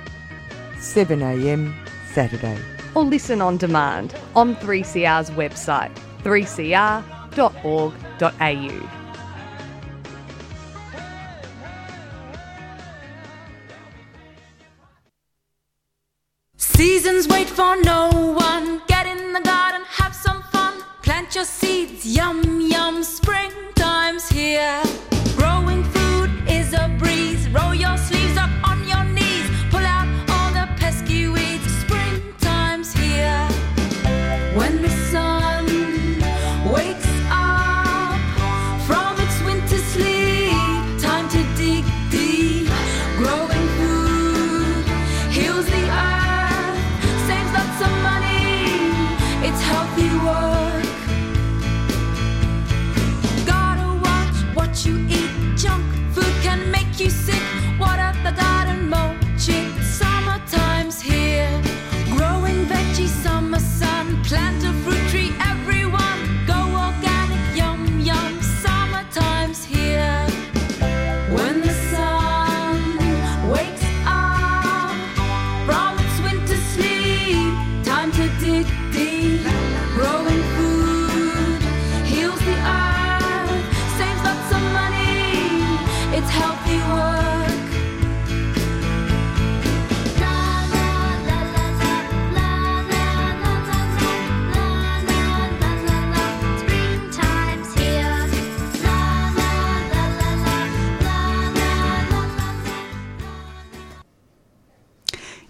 7 a.m. Saturday. or listen on demand on 3CR's website, 3cr.org.au. Seasons wait for no one. Get in the garden, have some fun. Plant your seeds, yum yum. Springtime's here.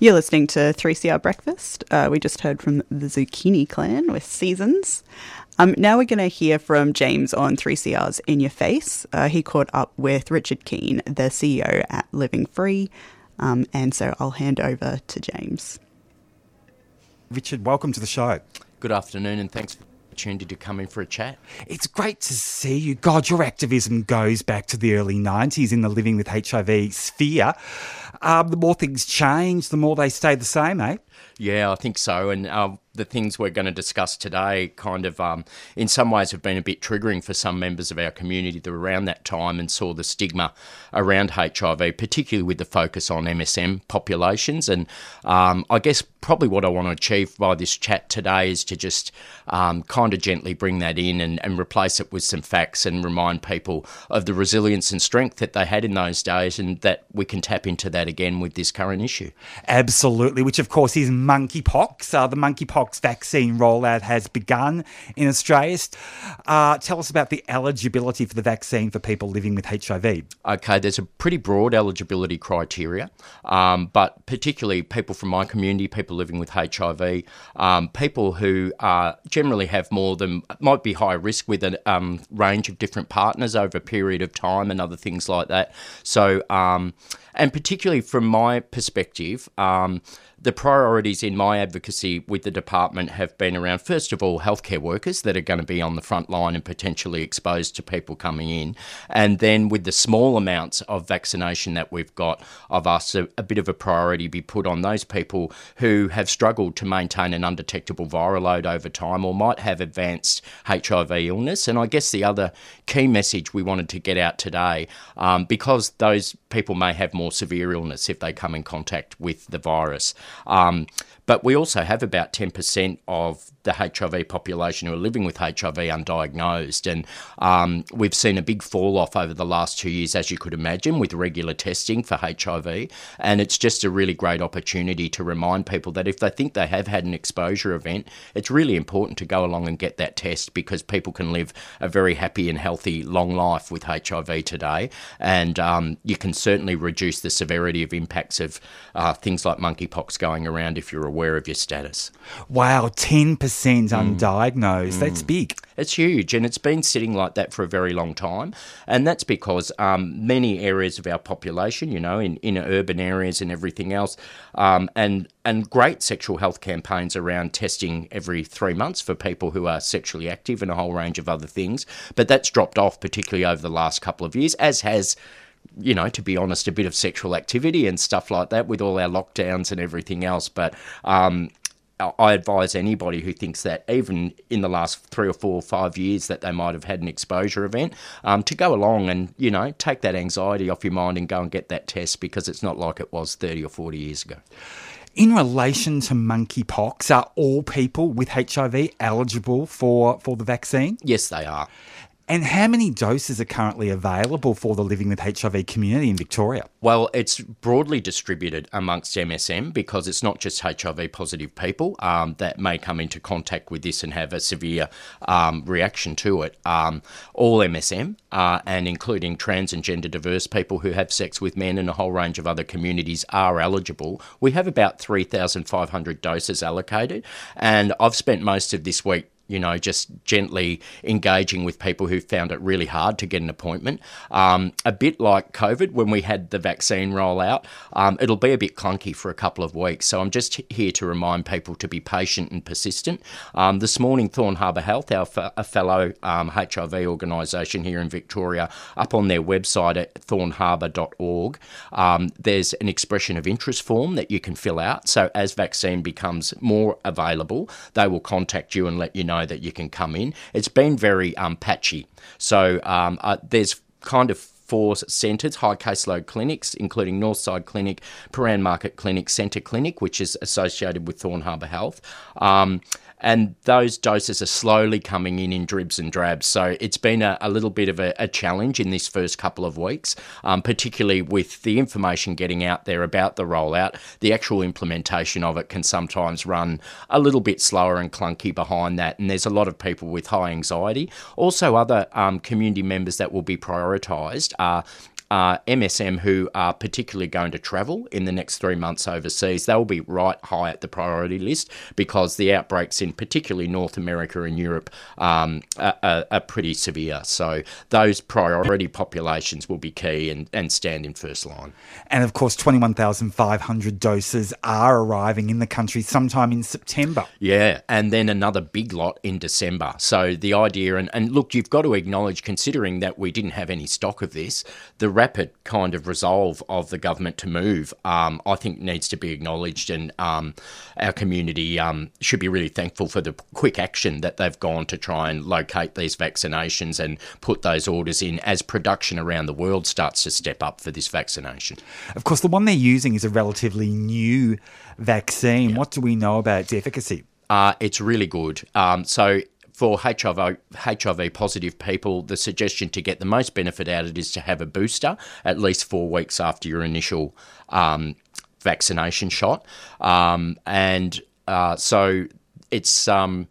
You're listening to 3CR Breakfast. Uh, we just heard from the Zucchini Clan with Seasons. Um, now we're going to hear from James on 3CR's In Your Face. Uh, he caught up with Richard Keane, the CEO at Living Free. Um, and so I'll hand over to James. Richard, welcome to the show. Good afternoon, and thanks for the opportunity to come in for a chat. It's great to see you. God, your activism goes back to the early 90s in the living with HIV sphere. Um, the more things change, the more they stay the same, eh? Yeah, I think so. And uh, the things we're going to discuss today kind of, um, in some ways, have been a bit triggering for some members of our community that were around that time and saw the stigma around HIV, particularly with the focus on MSM populations. And um, I guess probably what I want to achieve by this chat today is to just um, kind of gently bring that in and, and replace it with some facts and remind people of the resilience and strength that they had in those days and that we can tap into that again with this current issue. Absolutely, which of course is monkeypox. Uh, the monkeypox vaccine rollout has begun in Australia. Uh, tell us about the eligibility for the vaccine for people living with HIV. Okay, there's a pretty broad eligibility criteria, um, but particularly people from my community, people living with HIV, um, people who uh, generally have more than might be high risk with a um, range of different partners over a period of time and other things like that. So, um, and particularly from my perspective, um, the priorities in my advocacy with the department have been around, first of all, healthcare workers that are going to be on the front line and potentially exposed to people coming in. And then with the small amounts of vaccination that we've got, I've asked a, a bit of a priority be put on those people who have struggled to maintain an undetectable viral load over time or might have advanced HIV illness. And I guess the other key message we wanted to get out today, um, because those people may have more severe illness if they come in contact with the virus. Um, but we also have about 10% of the HIV population who are living with HIV undiagnosed. And um, we've seen a big fall off over the last two years, as you could imagine, with regular testing for HIV. And it's just a really great opportunity to remind people that if they think they have had an exposure event, it's really important to go along and get that test because people can live a very happy and healthy long life with HIV today. And um, you can certainly reduce the severity of impacts of uh, things like monkeypox going around if you're aware of your status. Wow, 10% undiagnosed. That's Mm. big. It's huge, and it's been sitting like that for a very long time. And that's because um, many areas of our population, you know, in, in urban areas and everything else, um, and and great sexual health campaigns around testing every three months for people who are sexually active and a whole range of other things. But that's dropped off, particularly over the last couple of years, as has you know, to be honest, a bit of sexual activity and stuff like that with all our lockdowns and everything else. But um, I advise anybody who thinks that even in the last three or four or five years that they might have had an exposure event um, to go along and, you know, take that anxiety off your mind and go and get that test because it's not like it was 30 or 40 years ago. In relation to monkeypox, are all people with HIV eligible for, for the vaccine? Yes, they are. And how many doses are currently available for the living with HIV community in Victoria? Well, it's broadly distributed amongst MSM because it's not just HIV positive people um, that may come into contact with this and have a severe um, reaction to it. Um, all MSM, uh, and including trans and gender diverse people who have sex with men and a whole range of other communities, are eligible. We have about 3,500 doses allocated, and I've spent most of this week you know, just gently engaging with people who found it really hard to get an appointment. Um, a bit like COVID when we had the vaccine rollout, um, it'll be a bit clunky for a couple of weeks. So I'm just here to remind people to be patient and persistent. Um, this morning, Thorn Harbour Health, our f- a fellow um, HIV organisation here in Victoria, up on their website at thornharbour.org, um, there's an expression of interest form that you can fill out. So as vaccine becomes more available, they will contact you and let you know that you can come in. It's been very um, patchy. So um, uh, there's kind of four centres, high caseload clinics, including Northside Clinic, Prahran Market Clinic, Centre Clinic, which is associated with Thorn Harbour Health. Um, and those doses are slowly coming in in dribs and drabs. So it's been a, a little bit of a, a, challenge in this first couple of weeks, um, particularly with the information getting out there about the rollout. The actual implementation of it can sometimes run a little bit slower and clunky behind that. And there's a lot of people with high anxiety. Also, other um, community members that will be prioritised are uh, MSM who are particularly going to travel in the next three months overseas, they will be right high at the priority list because the outbreaks in particularly North America and Europe um, are, are, are, pretty severe. So those priority populations will be key and, and stand in first line. And of course, 21,500 doses are arriving in the country sometime in September. Yeah, and then another big lot in December. So the idea, and, and look, you've got to acknowledge, considering that we didn't have any stock of this, the rapid kind of resolve of the government to move, um, I think needs to be acknowledged, and um, our community um, should be really thankful for the quick action that they've gone to try and locate these vaccinations and put those orders in as production around the world starts to step up for this vaccination. Of course, the one they're using is a relatively new vaccine. What do we know about its efficacy? Uh, it's really good. Um, so for HIV, HIV positive people, the suggestion to get the most benefit out of it is to have a booster at least four weeks after your initial um, vaccination shot, um, and uh, so it's um,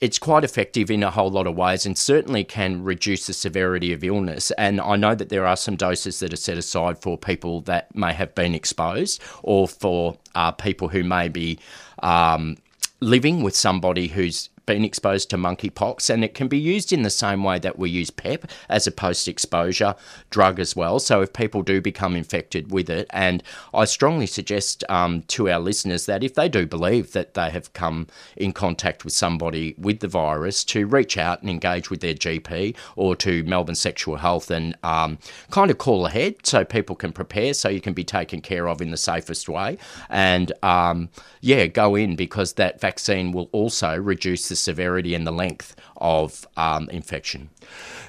it's quite effective in a whole lot of ways and certainly can reduce the severity of illness. And I know that there are some doses that are set aside for people that may have been exposed or for uh, people who may be um, living with somebody who's been exposed to monkeypox, and it can be used in the same way that we use PEP as a post exposure drug as well. So, if people do become infected with it, and I strongly suggest um, to our listeners that if they do believe that they have come in contact with somebody with the virus, to reach out and engage with their GP or to Melbourne Sexual Health and um, kind of call ahead so people can prepare so you can be taken care of in the safest way. And um, yeah, go in because that vaccine will also reduce the severity and the length of um, infection.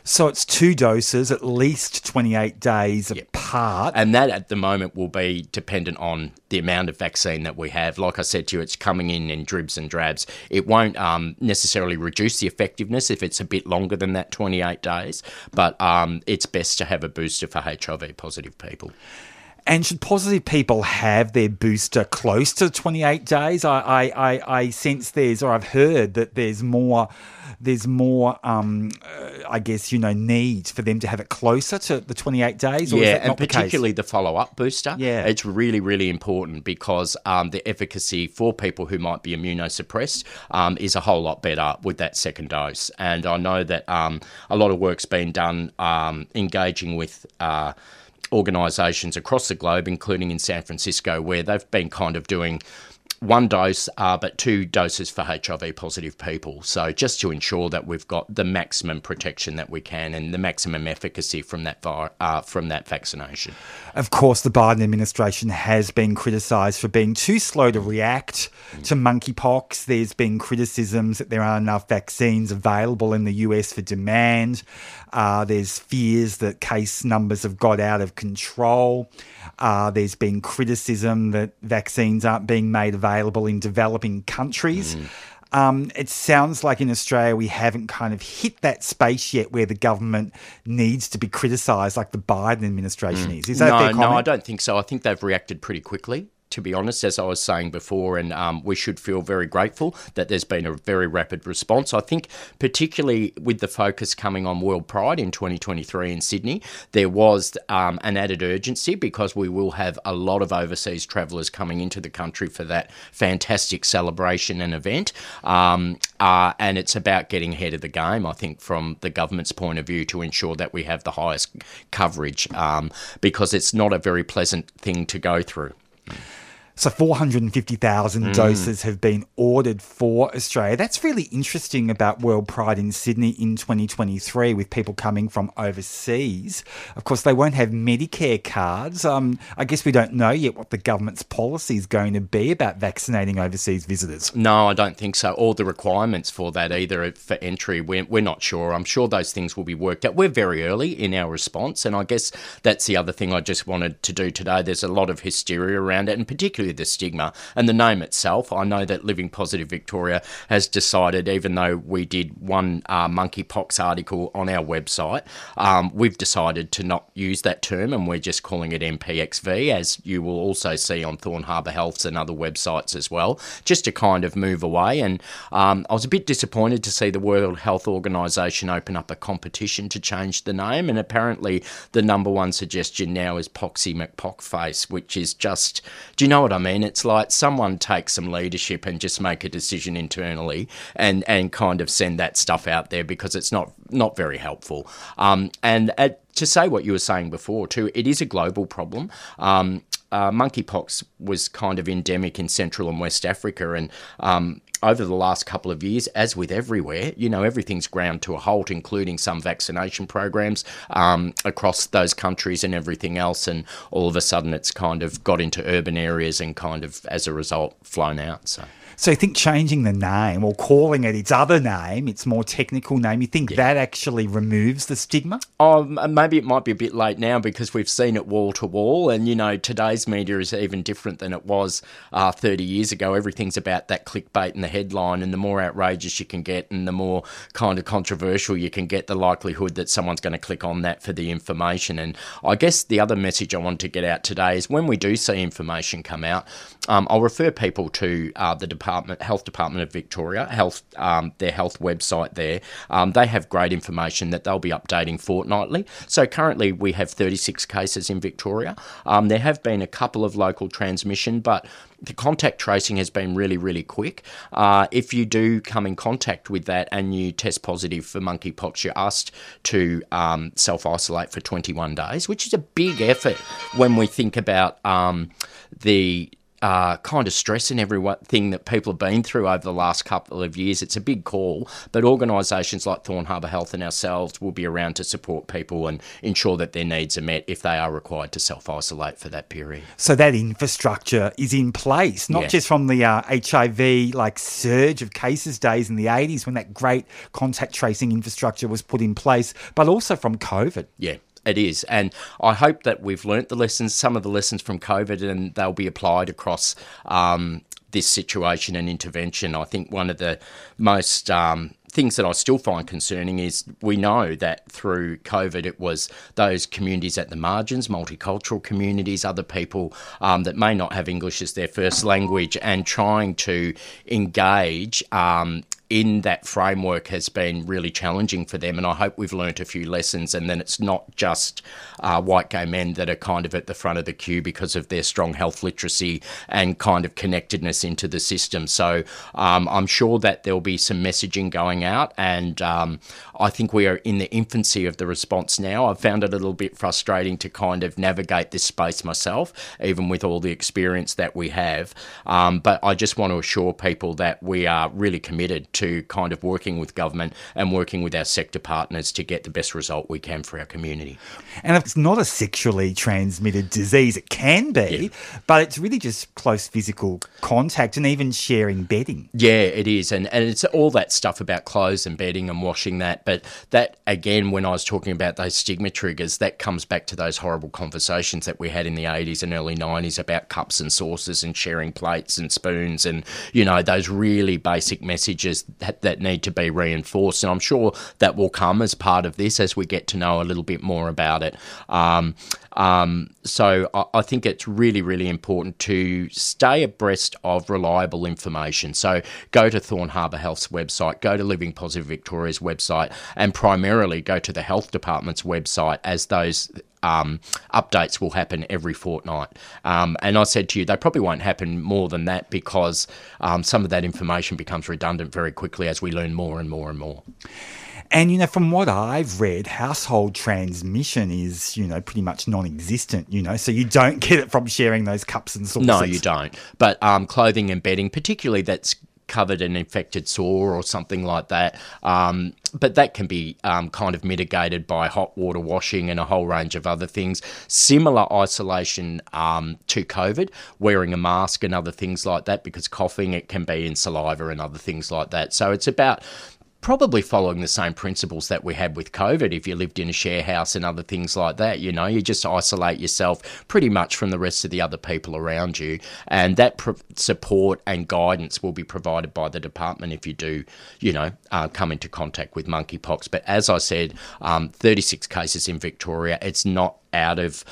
So it's two doses, at least 28 days apart. And that at the moment will be dependent on the amount of vaccine that we have. Like I said to you, it's coming in in dribs and drabs. It won't um, necessarily reduce the effectiveness if it's a bit longer than that 28 days, but um, it's best to have a booster for HIV positive people. And should positive people have their booster close to 28 days? I, I, I, I sense there's, or I've heard that there's more, there's more, um, uh, I guess, you know, need for them to have it closer to the 28 days. Or is yeah, and not the particularly the, follow-up booster. Yeah. it's really, really important because um, the efficacy for people who might be immunosuppressed um, is a whole lot better with that second dose. And I know that um, a lot of work's been done um, engaging with. Uh, organisations across the globe, including in San Francisco, where they've been kind of doing one dose, uh, but two doses for HIV positive people. So just to ensure that we've got the maximum protection that we can and the maximum efficacy from that vi- uh, from that vaccination. Of course, the Biden administration has been criticised for being too slow to react to monkeypox. There's been criticisms that there aren't enough vaccines available in the US for demand. Uh, there's fears that case numbers have got out of control. Uh, there's been criticism that vaccines aren't being made available in developing countries. Um, it sounds like in Australia we haven't kind of hit that space yet where the government needs to be criticised like the Biden administration is. Is that a no, no, I don't think so. I think they've reacted pretty quickly. To be honest, as I was saying before, and um, we should feel very grateful that there's been a very rapid response. I think, particularly with the focus coming on World Pride in 2023 in Sydney, there was um, an added urgency because we will have a lot of overseas travellers coming into the country for that fantastic celebration and event. Um, uh, and it's about getting ahead of the game, I think, from the government's point of view to ensure that we have the highest coverage um, because it's not a very pleasant thing to go through. So 450,000 Mm. doses have been ordered for Australia. That's really interesting about World Pride in Sydney in 2023 with people coming from overseas. Of course, they won't have Medicare cards. Um, I guess we don't know yet what the government's policy is going to be about vaccinating overseas visitors. No, I don't think so. Or the requirements for that either for entry. We're, we're not sure. I'm sure those things will be worked out. We're very early in our response. And I guess that's the other thing I just wanted to do today. There's a lot of hysteria around it, and particularly the stigma and the name itself. I know that Living Positive Victoria has decided, even though we did one uh, monkeypox article on our website, um, we've decided to not use that term and we're just calling it MPXV, as you will also see on Thorne Harbour Health's and other websites as well, just to kind of move away. And um, I was a bit disappointed to see the World Health Organization open up a competition to change the name. And apparently, the number one suggestion now is Poxy McPoxface, which is just, do you know what I mean? It's like someone takes some leadership and just make a decision internally and, and kind of send that stuff out there because it's not not very helpful. Um, and at, to say what you were saying before too, it is a global problem. Um, uh, monkeypox was kind of endemic in Central and West Africa, and um, over the last couple of years, as with everywhere, you know, everything's ground to a halt, including some vaccination programs um, across those countries and everything else. And all of a sudden, it's kind of got into urban areas and kind of, as a result, flown out. So. So you think changing the name or calling it its other name, its more technical name, you think that actually removes the stigma? Oh, maybe it might be a bit late now because we've seen it wall to wall, and you know today's media is even different than it was uh, 30 years ago. Everything's about that clickbait and the headline, and the more outrageous you can get, and the more kind of controversial you can get, the likelihood that someone's going to click on that for the information. And I guess the other message I want to get out today is when we do see information come out, um, I'll refer people to uh, the Department, Health Department of Victoria, health, um, their health website there. Um, they have great information that they'll be updating fortnightly. So currently we have 36 cases in Victoria. Um, there have been a couple of local transmission, but the contact tracing has been really, really quick. Uh, if you do come in contact with that and you test positive for monkeypox, you're asked to um, self isolate for 21 days, which is a big effort when we think about um, the uh, kind of stress and everything that people have been through over the last couple of years. It's a big call, but organisations like Thorne Harbour Health and ourselves will be around to support people and ensure that their needs are met if they are required to self isolate for that period. So that infrastructure is in place, not Yeah. just from the uh, HIV like surge of cases days in the 80s when that great contact tracing infrastructure was put in place, but also from COVID. Yeah. It is. And I hope that we've learnt the lessons, some of the lessons from COVID, and they'll be applied across um, this situation and intervention. I think one of the most um, things that I still find concerning is we know that through COVID, it was those communities at the margins, multicultural communities, other people um, that may not have English as their first language, and trying to engage. Um, in that framework has been really challenging for them, and I hope we've learnt a few lessons. And then it's not just uh, white gay men that are kind of at the front of the queue because of their strong health literacy and kind of connectedness into the system. So um, I'm sure that there'll be some messaging going out, and um, I think we are in the infancy of the response now. I've found it a little bit frustrating to kind of navigate this space myself, even with all the experience that we have. Um, but I just want to assure people that we are really committed to kind of working with government and working with our sector partners to get the best result we can for our community. And it's not a sexually transmitted disease. It can be, but it's really just close physical contact and even sharing bedding. Yeah, it is. And, and it's all that stuff about clothes and bedding and washing that. But that, again, when I was talking about those stigma triggers, that comes back to those horrible conversations that we had in the 80s and early 90s about cups and saucers and sharing plates and spoons and, you know, those really basic messages that, that need to be reinforced. And I'm sure that will come as part of this as we get to know a little bit more about it. Um, um, so I, I think it's really, really important to stay abreast of reliable information. So go to Thorne Harbour Health's website, go to Living Positive Victoria's website, and primarily go to the Health Department's website as those um, updates will happen every fortnight. Um, and I said to you, they probably won't happen more than that because um, some of that information becomes redundant very quickly as we learn more and more and more. And, you know, from what I've read, household transmission is, you know, pretty much non existent, you know, so you don't get it from sharing those cups and saucers. No, you don't. But um, clothing and bedding, particularly that's covered an infected sore or something like that. Um, but that can be um, kind of mitigated by hot water washing and a whole range of other things. Similar isolation um, to COVID, wearing a mask and other things like that, because coughing, it can be in saliva and other things like that. So it's about probably following the same principles that we had with COVID. If you lived in a share house and other things like that, you know, you just isolate yourself pretty much from the rest of the other people around you, and that support and guidance will be provided by the department if you do, you know, uh, come into contact with monkeypox. But as I said, um, 36 cases in Victoria. It's not out of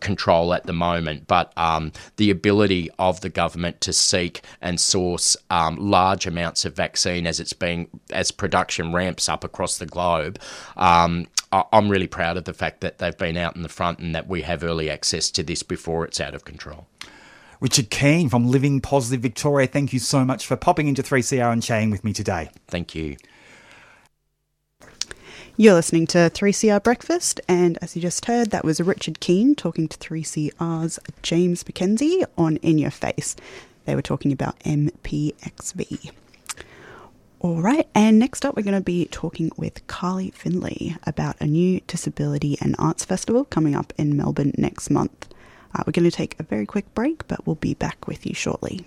control at the moment, but um, the ability of the government to seek and source um, large amounts of vaccine as it's being as production ramps up across the globe. Um, I- I'm really proud of the fact that they've been out in the front and that we have early access to this before it's out of control. Richard Keane from Living Positive Victoria, thank you so much for popping into 3CR and chatting with me today. Thank you. You're listening to 3CR Breakfast, and as you just heard, that was Richard Keane talking to 3CR's James McKenzie on In Your Face. They were talking about MPXV. All right, and next up, we're going to be talking with Carly Findlay about a new disability and arts festival coming up in Melbourne next month. Uh, we're going to take a very quick break, but we'll be back with you shortly.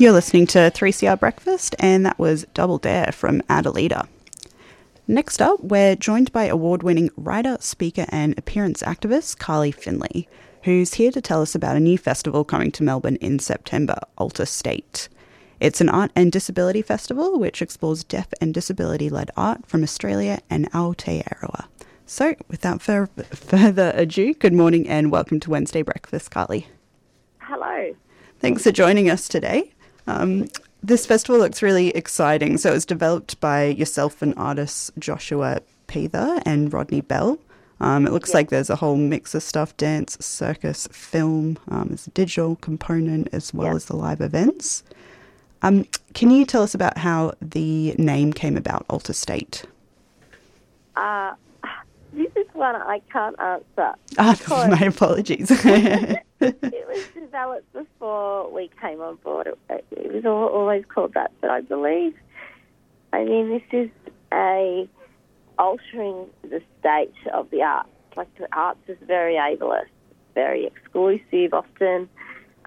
You're listening to 3CR Breakfast, and that was Double Dare from Adelita. Next up, we're joined by award winning writer, speaker, and appearance activist Carly Findlay, who's here to tell us about a new festival coming to Melbourne in September, Alter State. It's an art and disability festival which explores deaf and disability led art from Australia and Aotearoa. So, without fur- further ado, good morning and welcome to Wednesday Breakfast, Carly. Hello. Thanks for joining us today. Um, this festival looks really exciting. So, it was developed by yourself and artists Joshua Pether and Rodney Bell. Um, it looks like there's a whole mix of stuff dance, circus, film, um, there's a digital component as well as the live events. Um, can you tell us about how the name came about, Alter State? Uh, this is one I can't answer. Ah, because my apologies. it was developed before we came on board. It, was al- always called that, but I believe, I mean, this is a altering the state of the arts. Like the arts is very ableist, very exclusive often.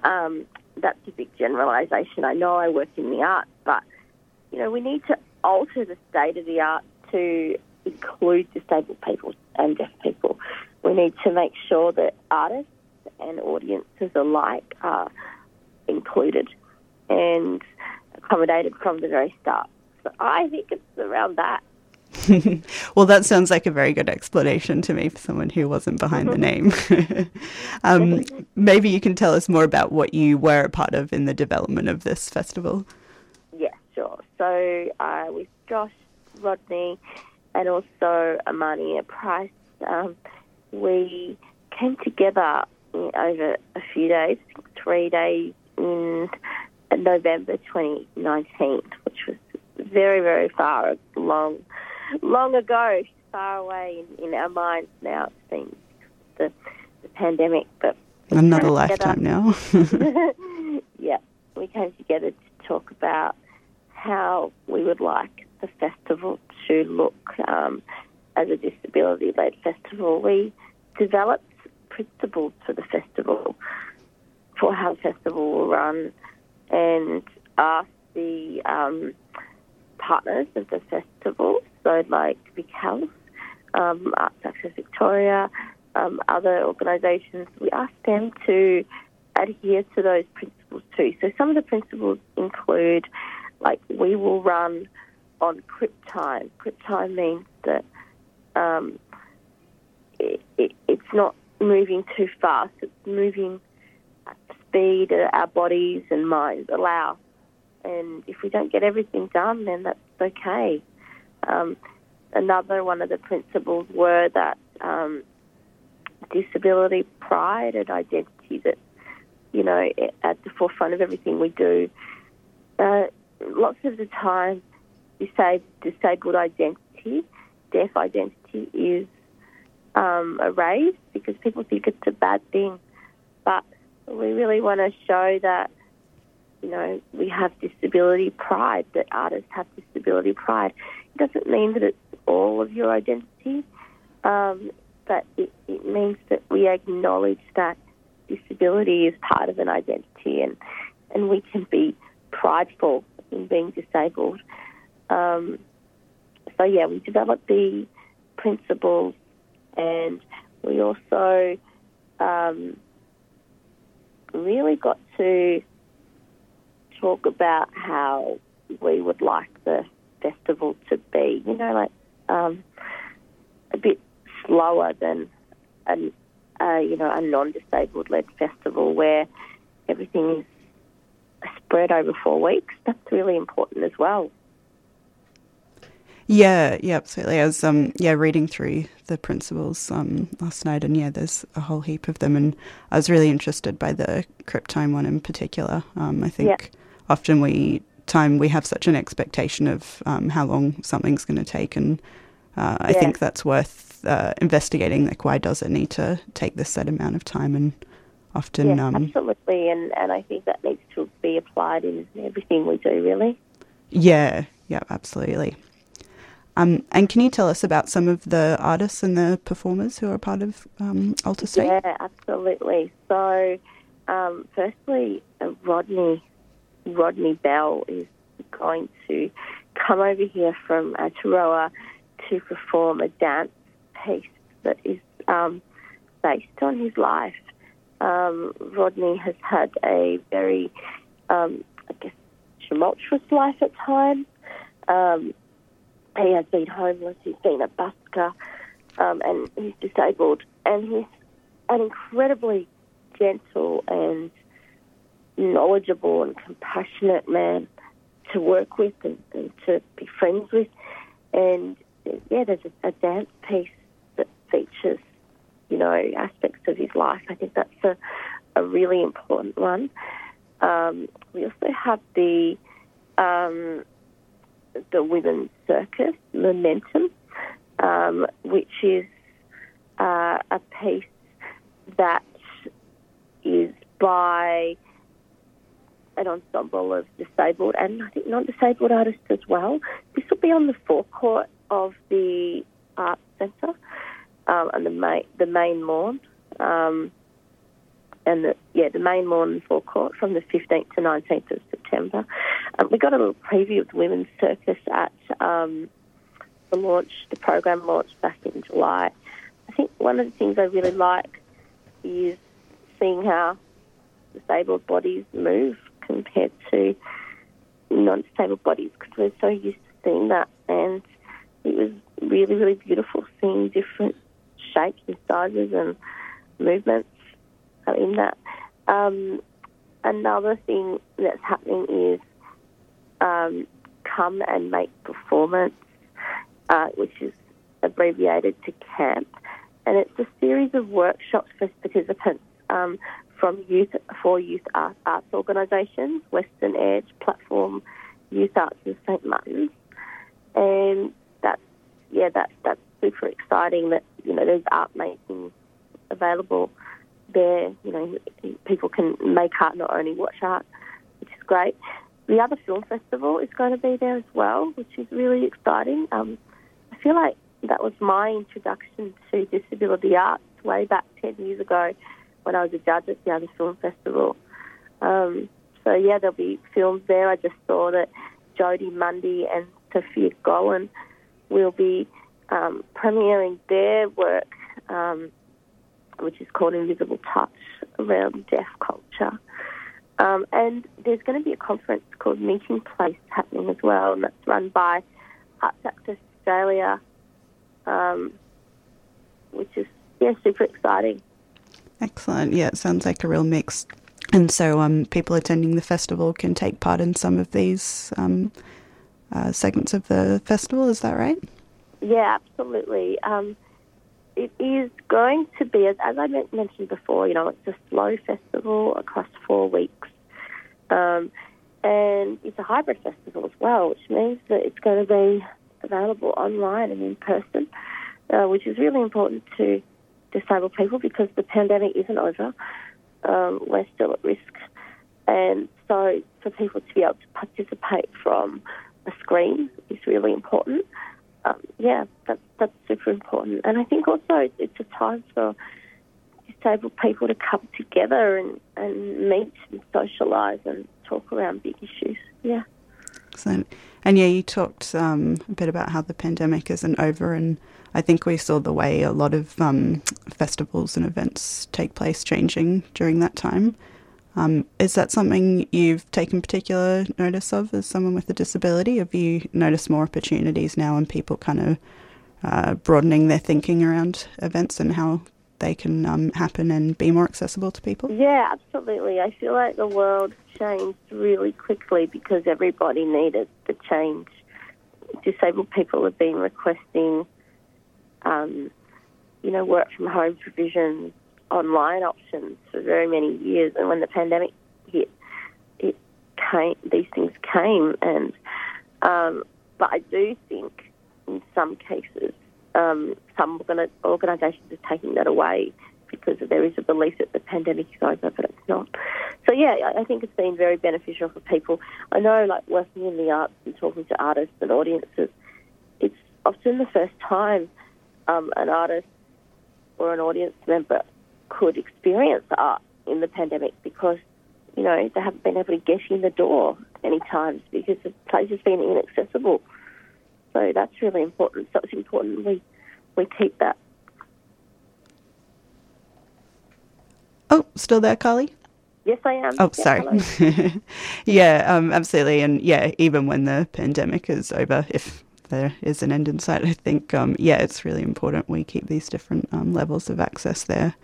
Um, that's a big generalisation. I know I work in the arts, but you know we need to alter the state of the arts to include disabled people and deaf people. We need to make sure that artists and audiences alike are included and accommodated from the very start. So I think it's around that. well, that sounds like a very good explanation to me for someone who wasn't behind the name. um, maybe you can tell us more about what you were a part of in the development of this festival. Yeah, sure. So uh, with Josh, Rodney, and also Amania Price, um, we came together over a few days, three days in November 2019, which was very, very far long, long ago, far away in, in our minds now. It seems the, the pandemic, but Another lifetime now. yeah, we came together to talk about how we would like the festival to look um, as a disability-led festival. We developed principles for the festival, for how the festival will run, and asked the um, partners of the festival, so like Vic House, um, Arts Access Victoria, um, other organisations, we asked them to adhere to those principles too. So some of the principles include, like, we will run on crip time. Crip time means that um, it, it, it's not moving too fast. It's moving at the speed that our bodies and minds allow. And if we don't get everything done, then that's okay. Um, another one of the principles were that um, disability pride and identity that you know at the forefront of everything we do. Uh, lots of the time, disabled, disabled identity, deaf identity is um, erased because people think it's a bad thing. But we really want to show that you know we have disability pride, that artists have disability pride. It doesn't mean that it's all of your identity, um, but it, it means that we acknowledge that disability is part of an identity, and and we can be prideful in being disabled. Um, so yeah, we developed the principles, and we also um, really got to talk about how we would like the festival to be. You know, like um, a bit slower than a, you know a non-disabled led festival where everything is spread over four weeks. That's really important as well. Yeah, yeah, absolutely. I was um yeah reading through the principles um last night, and yeah, there's a whole heap of them, and I was really interested by the crip time one in particular. Um, I think Yeah. often we time we have such an expectation of um, how long something's going to take, and uh, I Yeah. think that's worth uh, investigating. Like, why does it need to take this set amount of time? And often, yeah, um, absolutely, and and I think that needs to be applied in everything we do. Really. Yeah, yeah, absolutely. Um, and can you tell us about some of the artists and the performers who are part of um, Alter State? Yeah, absolutely. So, um, firstly, uh, Rodney Rodney Bell is going to come over here from Aotearoa to perform a dance piece that is um, based on his life. Um, Rodney has had a very, um, I guess, tumultuous life at times. Um, he has been homeless, he's been a busker, um, and he's disabled. And he's an incredibly gentle and knowledgeable and compassionate man to work with and, and to be friends with. And yeah, there's a, a dance piece that features, you know, aspects of his life. I think that's a, a really important one. Um, we also have the um, the women's circus, Momentum, um, which is uh, a piece that is by an ensemble of disabled and I think non-disabled artists as well. This will be on the forecourt of the Arts Centre um, and the main the main lawn, um, and the yeah the main lawn and forecourt from the 15th to 19th of September. Um, we got a little preview of the women's circus at um, the launch. The program launched back in July. I think one of the things I really like is seeing how disabled bodies move compared to non-disabled bodies because we're so used to seeing that and it was really, really beautiful seeing different shapes and sizes and movements in that. Um, another thing that's happening is um, come and make performance, uh, which is abbreviated to CAMP, and it's a series of workshops for participants um, from youth for youth art, arts organisations, Western Edge, Platform, Youth Arts in St Martin's, and that's yeah, that's that's super exciting. That you know there's art making available there. You know, people can make art, not only watch art, which is great. The other film festival is going to be there as well, which is really exciting. Um, I feel like that was my introduction to disability arts way back 10 years ago when I was a judge at the other film festival. Um, so, yeah, there'll be films there. I just saw that Jodee Mundy and Sofya Gollan will be um, premiering their work, um, which is called Invisible Touch, around deaf culture. Um, and there's going to be a conference called Meeting Place happening as well, and that's run by Arts Access Australia, um, which is yeah super exciting. Excellent. Yeah, it sounds like a real mix. And so, um, people attending the festival can take part in some of these um, uh, segments of the festival. Is that right? Yeah, absolutely. Um, it is going to be, as, as I mentioned before, you know, it's a slow festival across four weeks. Um, and it's a hybrid festival as well, which means that it's going to be available online and in person, uh, which is really important to disabled people because the pandemic isn't over. Um, we're still at risk. And so for people to be able to participate from a screen is really important. Um, yeah, that's, that's super important. And I think also it's a time for disabled people to come together and, and meet and socialise and talk around big issues. Yeah. Excellent. And yeah, you talked um, a bit about how the pandemic isn't over, and I think we saw the way a lot of um, festivals and events take place changing during that time. Um, is that something you've taken particular notice of as someone with a disability? Have you noticed more opportunities now and people kind of uh, broadening their thinking around events and how they can um, happen and be more accessible to people? Yeah, absolutely. I feel like the world changed really quickly because everybody needed the change. Disabled people have been requesting, um, you know, work from home provisions online options for very many years, and when the pandemic hit, it came. These things came, and um, but I do think in some cases um, some organisations are taking that away because there is a belief that the pandemic is over, but it's not. So yeah, I think it's been very beneficial for people. I know, like working in the arts and talking to artists and audiences, it's often the first time um, an artist or an audience member could experience art in the pandemic because you know, they haven't been able to get in the door many times because the place has been inaccessible. So that's really important. So it's important we we keep that. Oh, still there, Carly? Yes, I am. Oh, Yeah, sorry. yeah, um, absolutely. And yeah, even when the pandemic is over, if there is an end in sight, I think, um, yeah, it's really important we keep these different um, levels of access there.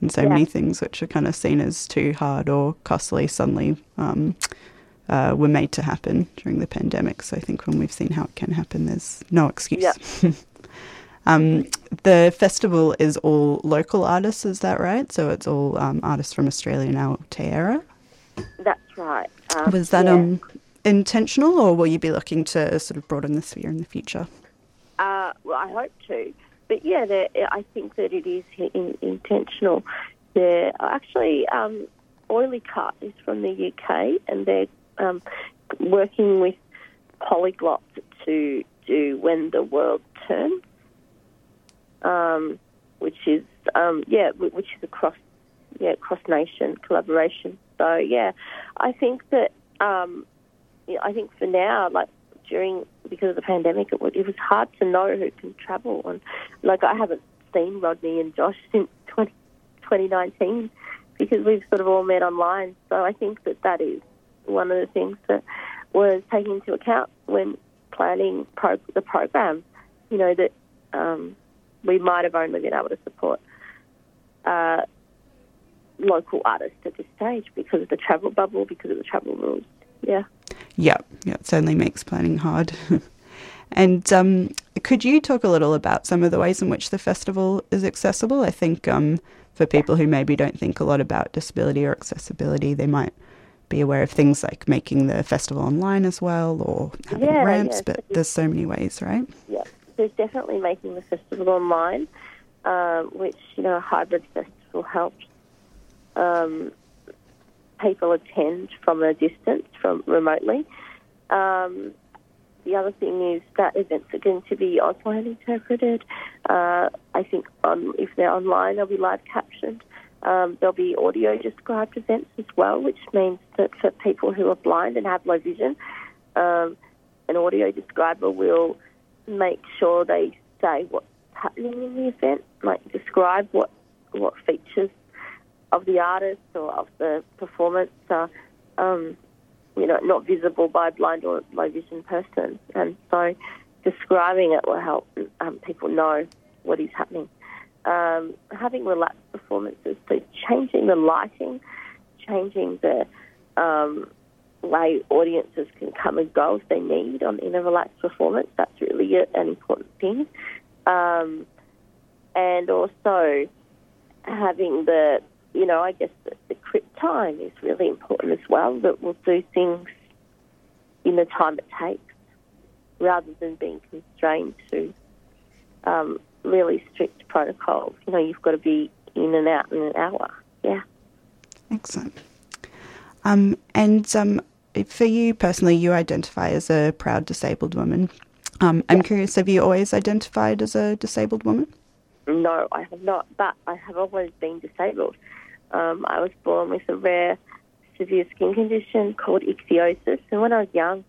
And so Yeah. many things which are kind of seen as too hard or costly suddenly um, uh, were made to happen during the pandemic. So I think when we've seen how it can happen, there's no excuse. um, the festival is all local artists, is that right? So it's all um, artists from Australia and Aotearoa. That's right. Um, Was that yeah. um intentional, or will you be looking to sort of broaden the sphere in the future? Uh, well, I hope to. But yeah, I think that it is in, intentional. They're actually um, Oily Cart is from the UK, and they're um, working with Polyglot to do When the World Turns, um, which is um, yeah, which is a cross yeah cross nation collaboration. So yeah, I think that um, I think for now, like during because of the pandemic, it was, it was hard to know who can travel, and like I haven't seen Rodney and Josh since 20, 2019 because we've sort of all met online. So I think that that is one of the things that was taken into account when planning pro- the program. You know that um, we might have only been able to support uh, local artists at this stage because of the travel bubble, because of the travel rules. Yeah. Yeah, yeah, it certainly makes planning hard. and um, could you talk a little about some of the ways in which the festival is accessible? I think um, for people who maybe don't think a lot about disability or accessibility, they might be aware of things like making the festival online as well or having Yeah, ramps, but there's so many ways, right? Yeah, there's definitely making the festival online, um, which you know a hybrid festival helps. Um, people attend from a distance, from remotely. Um, the other thing is that events are going to be online interpreted. Uh, I think on, if they're online, they'll be live captioned. Um, there'll be audio described events as well, which means that for people who are blind and have low vision, um, an audio describer will make sure they say what's happening in the event, like describe what what features of the artist or of the performance are, um, you know, not visible by a blind or low vision person. And so describing it will help um, people know what is happening. Um, having relaxed performances, so changing the lighting, changing the um, way audiences can come and go if they need on in a relaxed performance. That's really an important thing. Um, and also having the, you know, I guess the, the time is really important as well. That we'll do things in the time it takes, rather than being constrained to um, really strict protocols. You know, you've got to be in and out in an hour. Yeah. Excellent. Um, and um, for you personally, you identify as a proud disabled woman. Um, I'm curious, have you always identified as a disabled woman? No, I have not, but I have always been disabled. Um, I was born with a rare, severe skin condition called ichthyosis, and when I was young,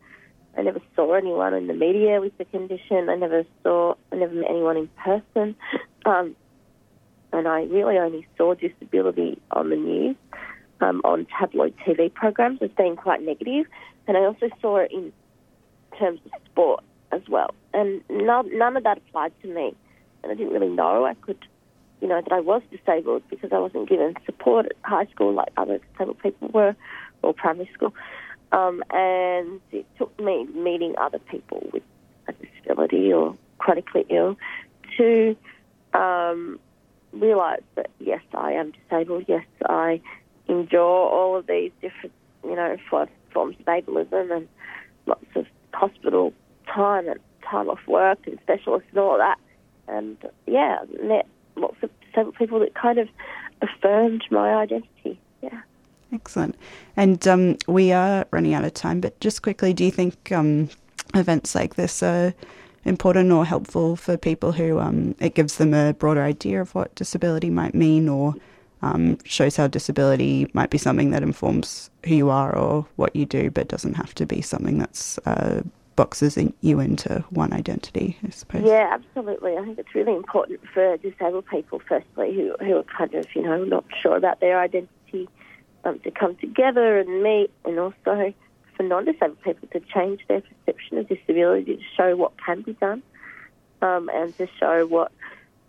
I never saw anyone in the media with the condition. I never saw, I never met anyone in person, um, and I really only saw disability on the news, um, on tabloid TV programs as being quite negative. and I also saw it in terms of sport as well, and none, none of that applied to me and I didn't really know I could, you know, that I was disabled because I wasn't given support at high school like other disabled people were, or primary school. Um, and it took me meeting other people with a disability or chronically ill to um, realise that yes, I am disabled. Yes, I endure all of these different, you know, forms of ableism and lots of hospital time and time off work and specialists and all that and yeah, lots of disabled people that kind of affirmed my identity. Yeah. Excellent. And um, we are running out of time, but just quickly, do you think um, events like this are important or helpful for people who um, it gives them a broader idea of what disability might mean or Um, shows how disability might be something that informs who you are or what you do, but doesn't have to be something that's uh, boxes you into one identity, I suppose. Yeah, absolutely. I think it's really important for disabled people, firstly, who, who are kind of, you know, not sure about their identity, um, to come together and meet, and also for non-disabled people to change their perception of disability, to show what can be done, um, and to show what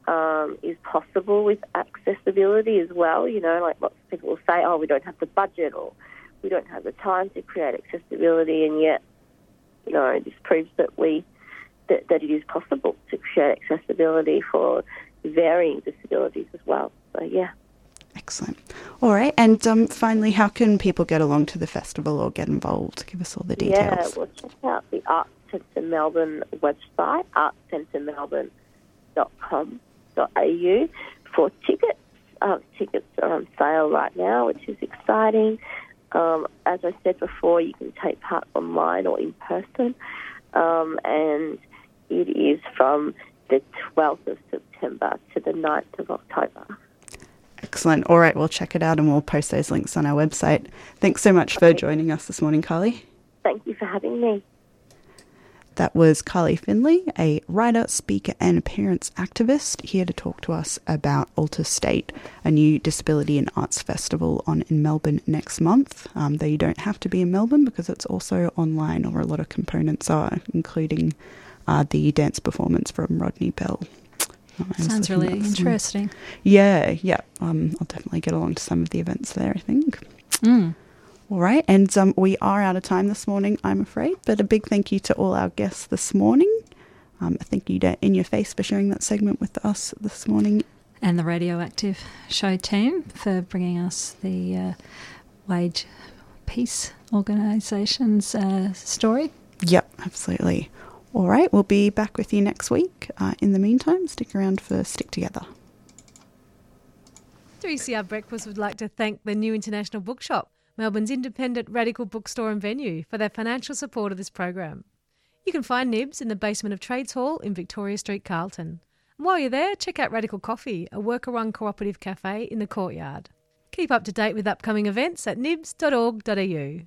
um, is possible with accessibility as well. You know, like lots of people will say, oh, we don't have the budget or we don't have the time to create accessibility, and yet, you know, this proves that we that, that it is possible to create accessibility for varying disabilities as well. So yeah. Excellent. All right, and um, finally, how can people get along to the festival or get involved? Give us all the details. Yeah, well, check out the Arts Centre Melbourne website, artscentermelbourne.com au for tickets. Um, tickets are on sale right now, which is exciting. Um, as I said before, you can take part online or in person, um, and it is from the 12th of September to the 9th of October. Excellent. All right, we'll check it out and we'll post those links on our website. Thanks so much for joining us this morning, Carly. Thank you for having me. That was Carly Findlay, a writer, speaker, and appearance activist, here to talk to us about Alter State, a new disability and arts festival on in Melbourne next month. Um, though you don't have to be in Melbourne because it's also online, or a lot of components are, including uh, the dance performance from Rodney Bell. Sounds really interesting. Yeah, yeah. Um, I'll definitely get along to some of the events there, I think. Mm. All right, and um, we are out of time this morning, I'm afraid. But a big thank you to all our guests this morning. Um, a thank you to In Your Face for sharing that segment with us this morning. And the Radioactive show team for bringing us the uh, Wage Peace Organisation's uh, story. Yep, absolutely. All right, we'll be back with you next week. Uh, in the meantime, stick around for Stick Together. 3CR Breakfast would like to thank the New International Bookshop Melbourne's independent radical bookstore and venue, for their financial support of this program. You can find Nibs in the basement of Trades Hall in Victoria Street, Carlton. And while you're there, check out Radical Coffee, a worker run cooperative cafe in the courtyard. Keep up to date with upcoming events at nibs.org.au.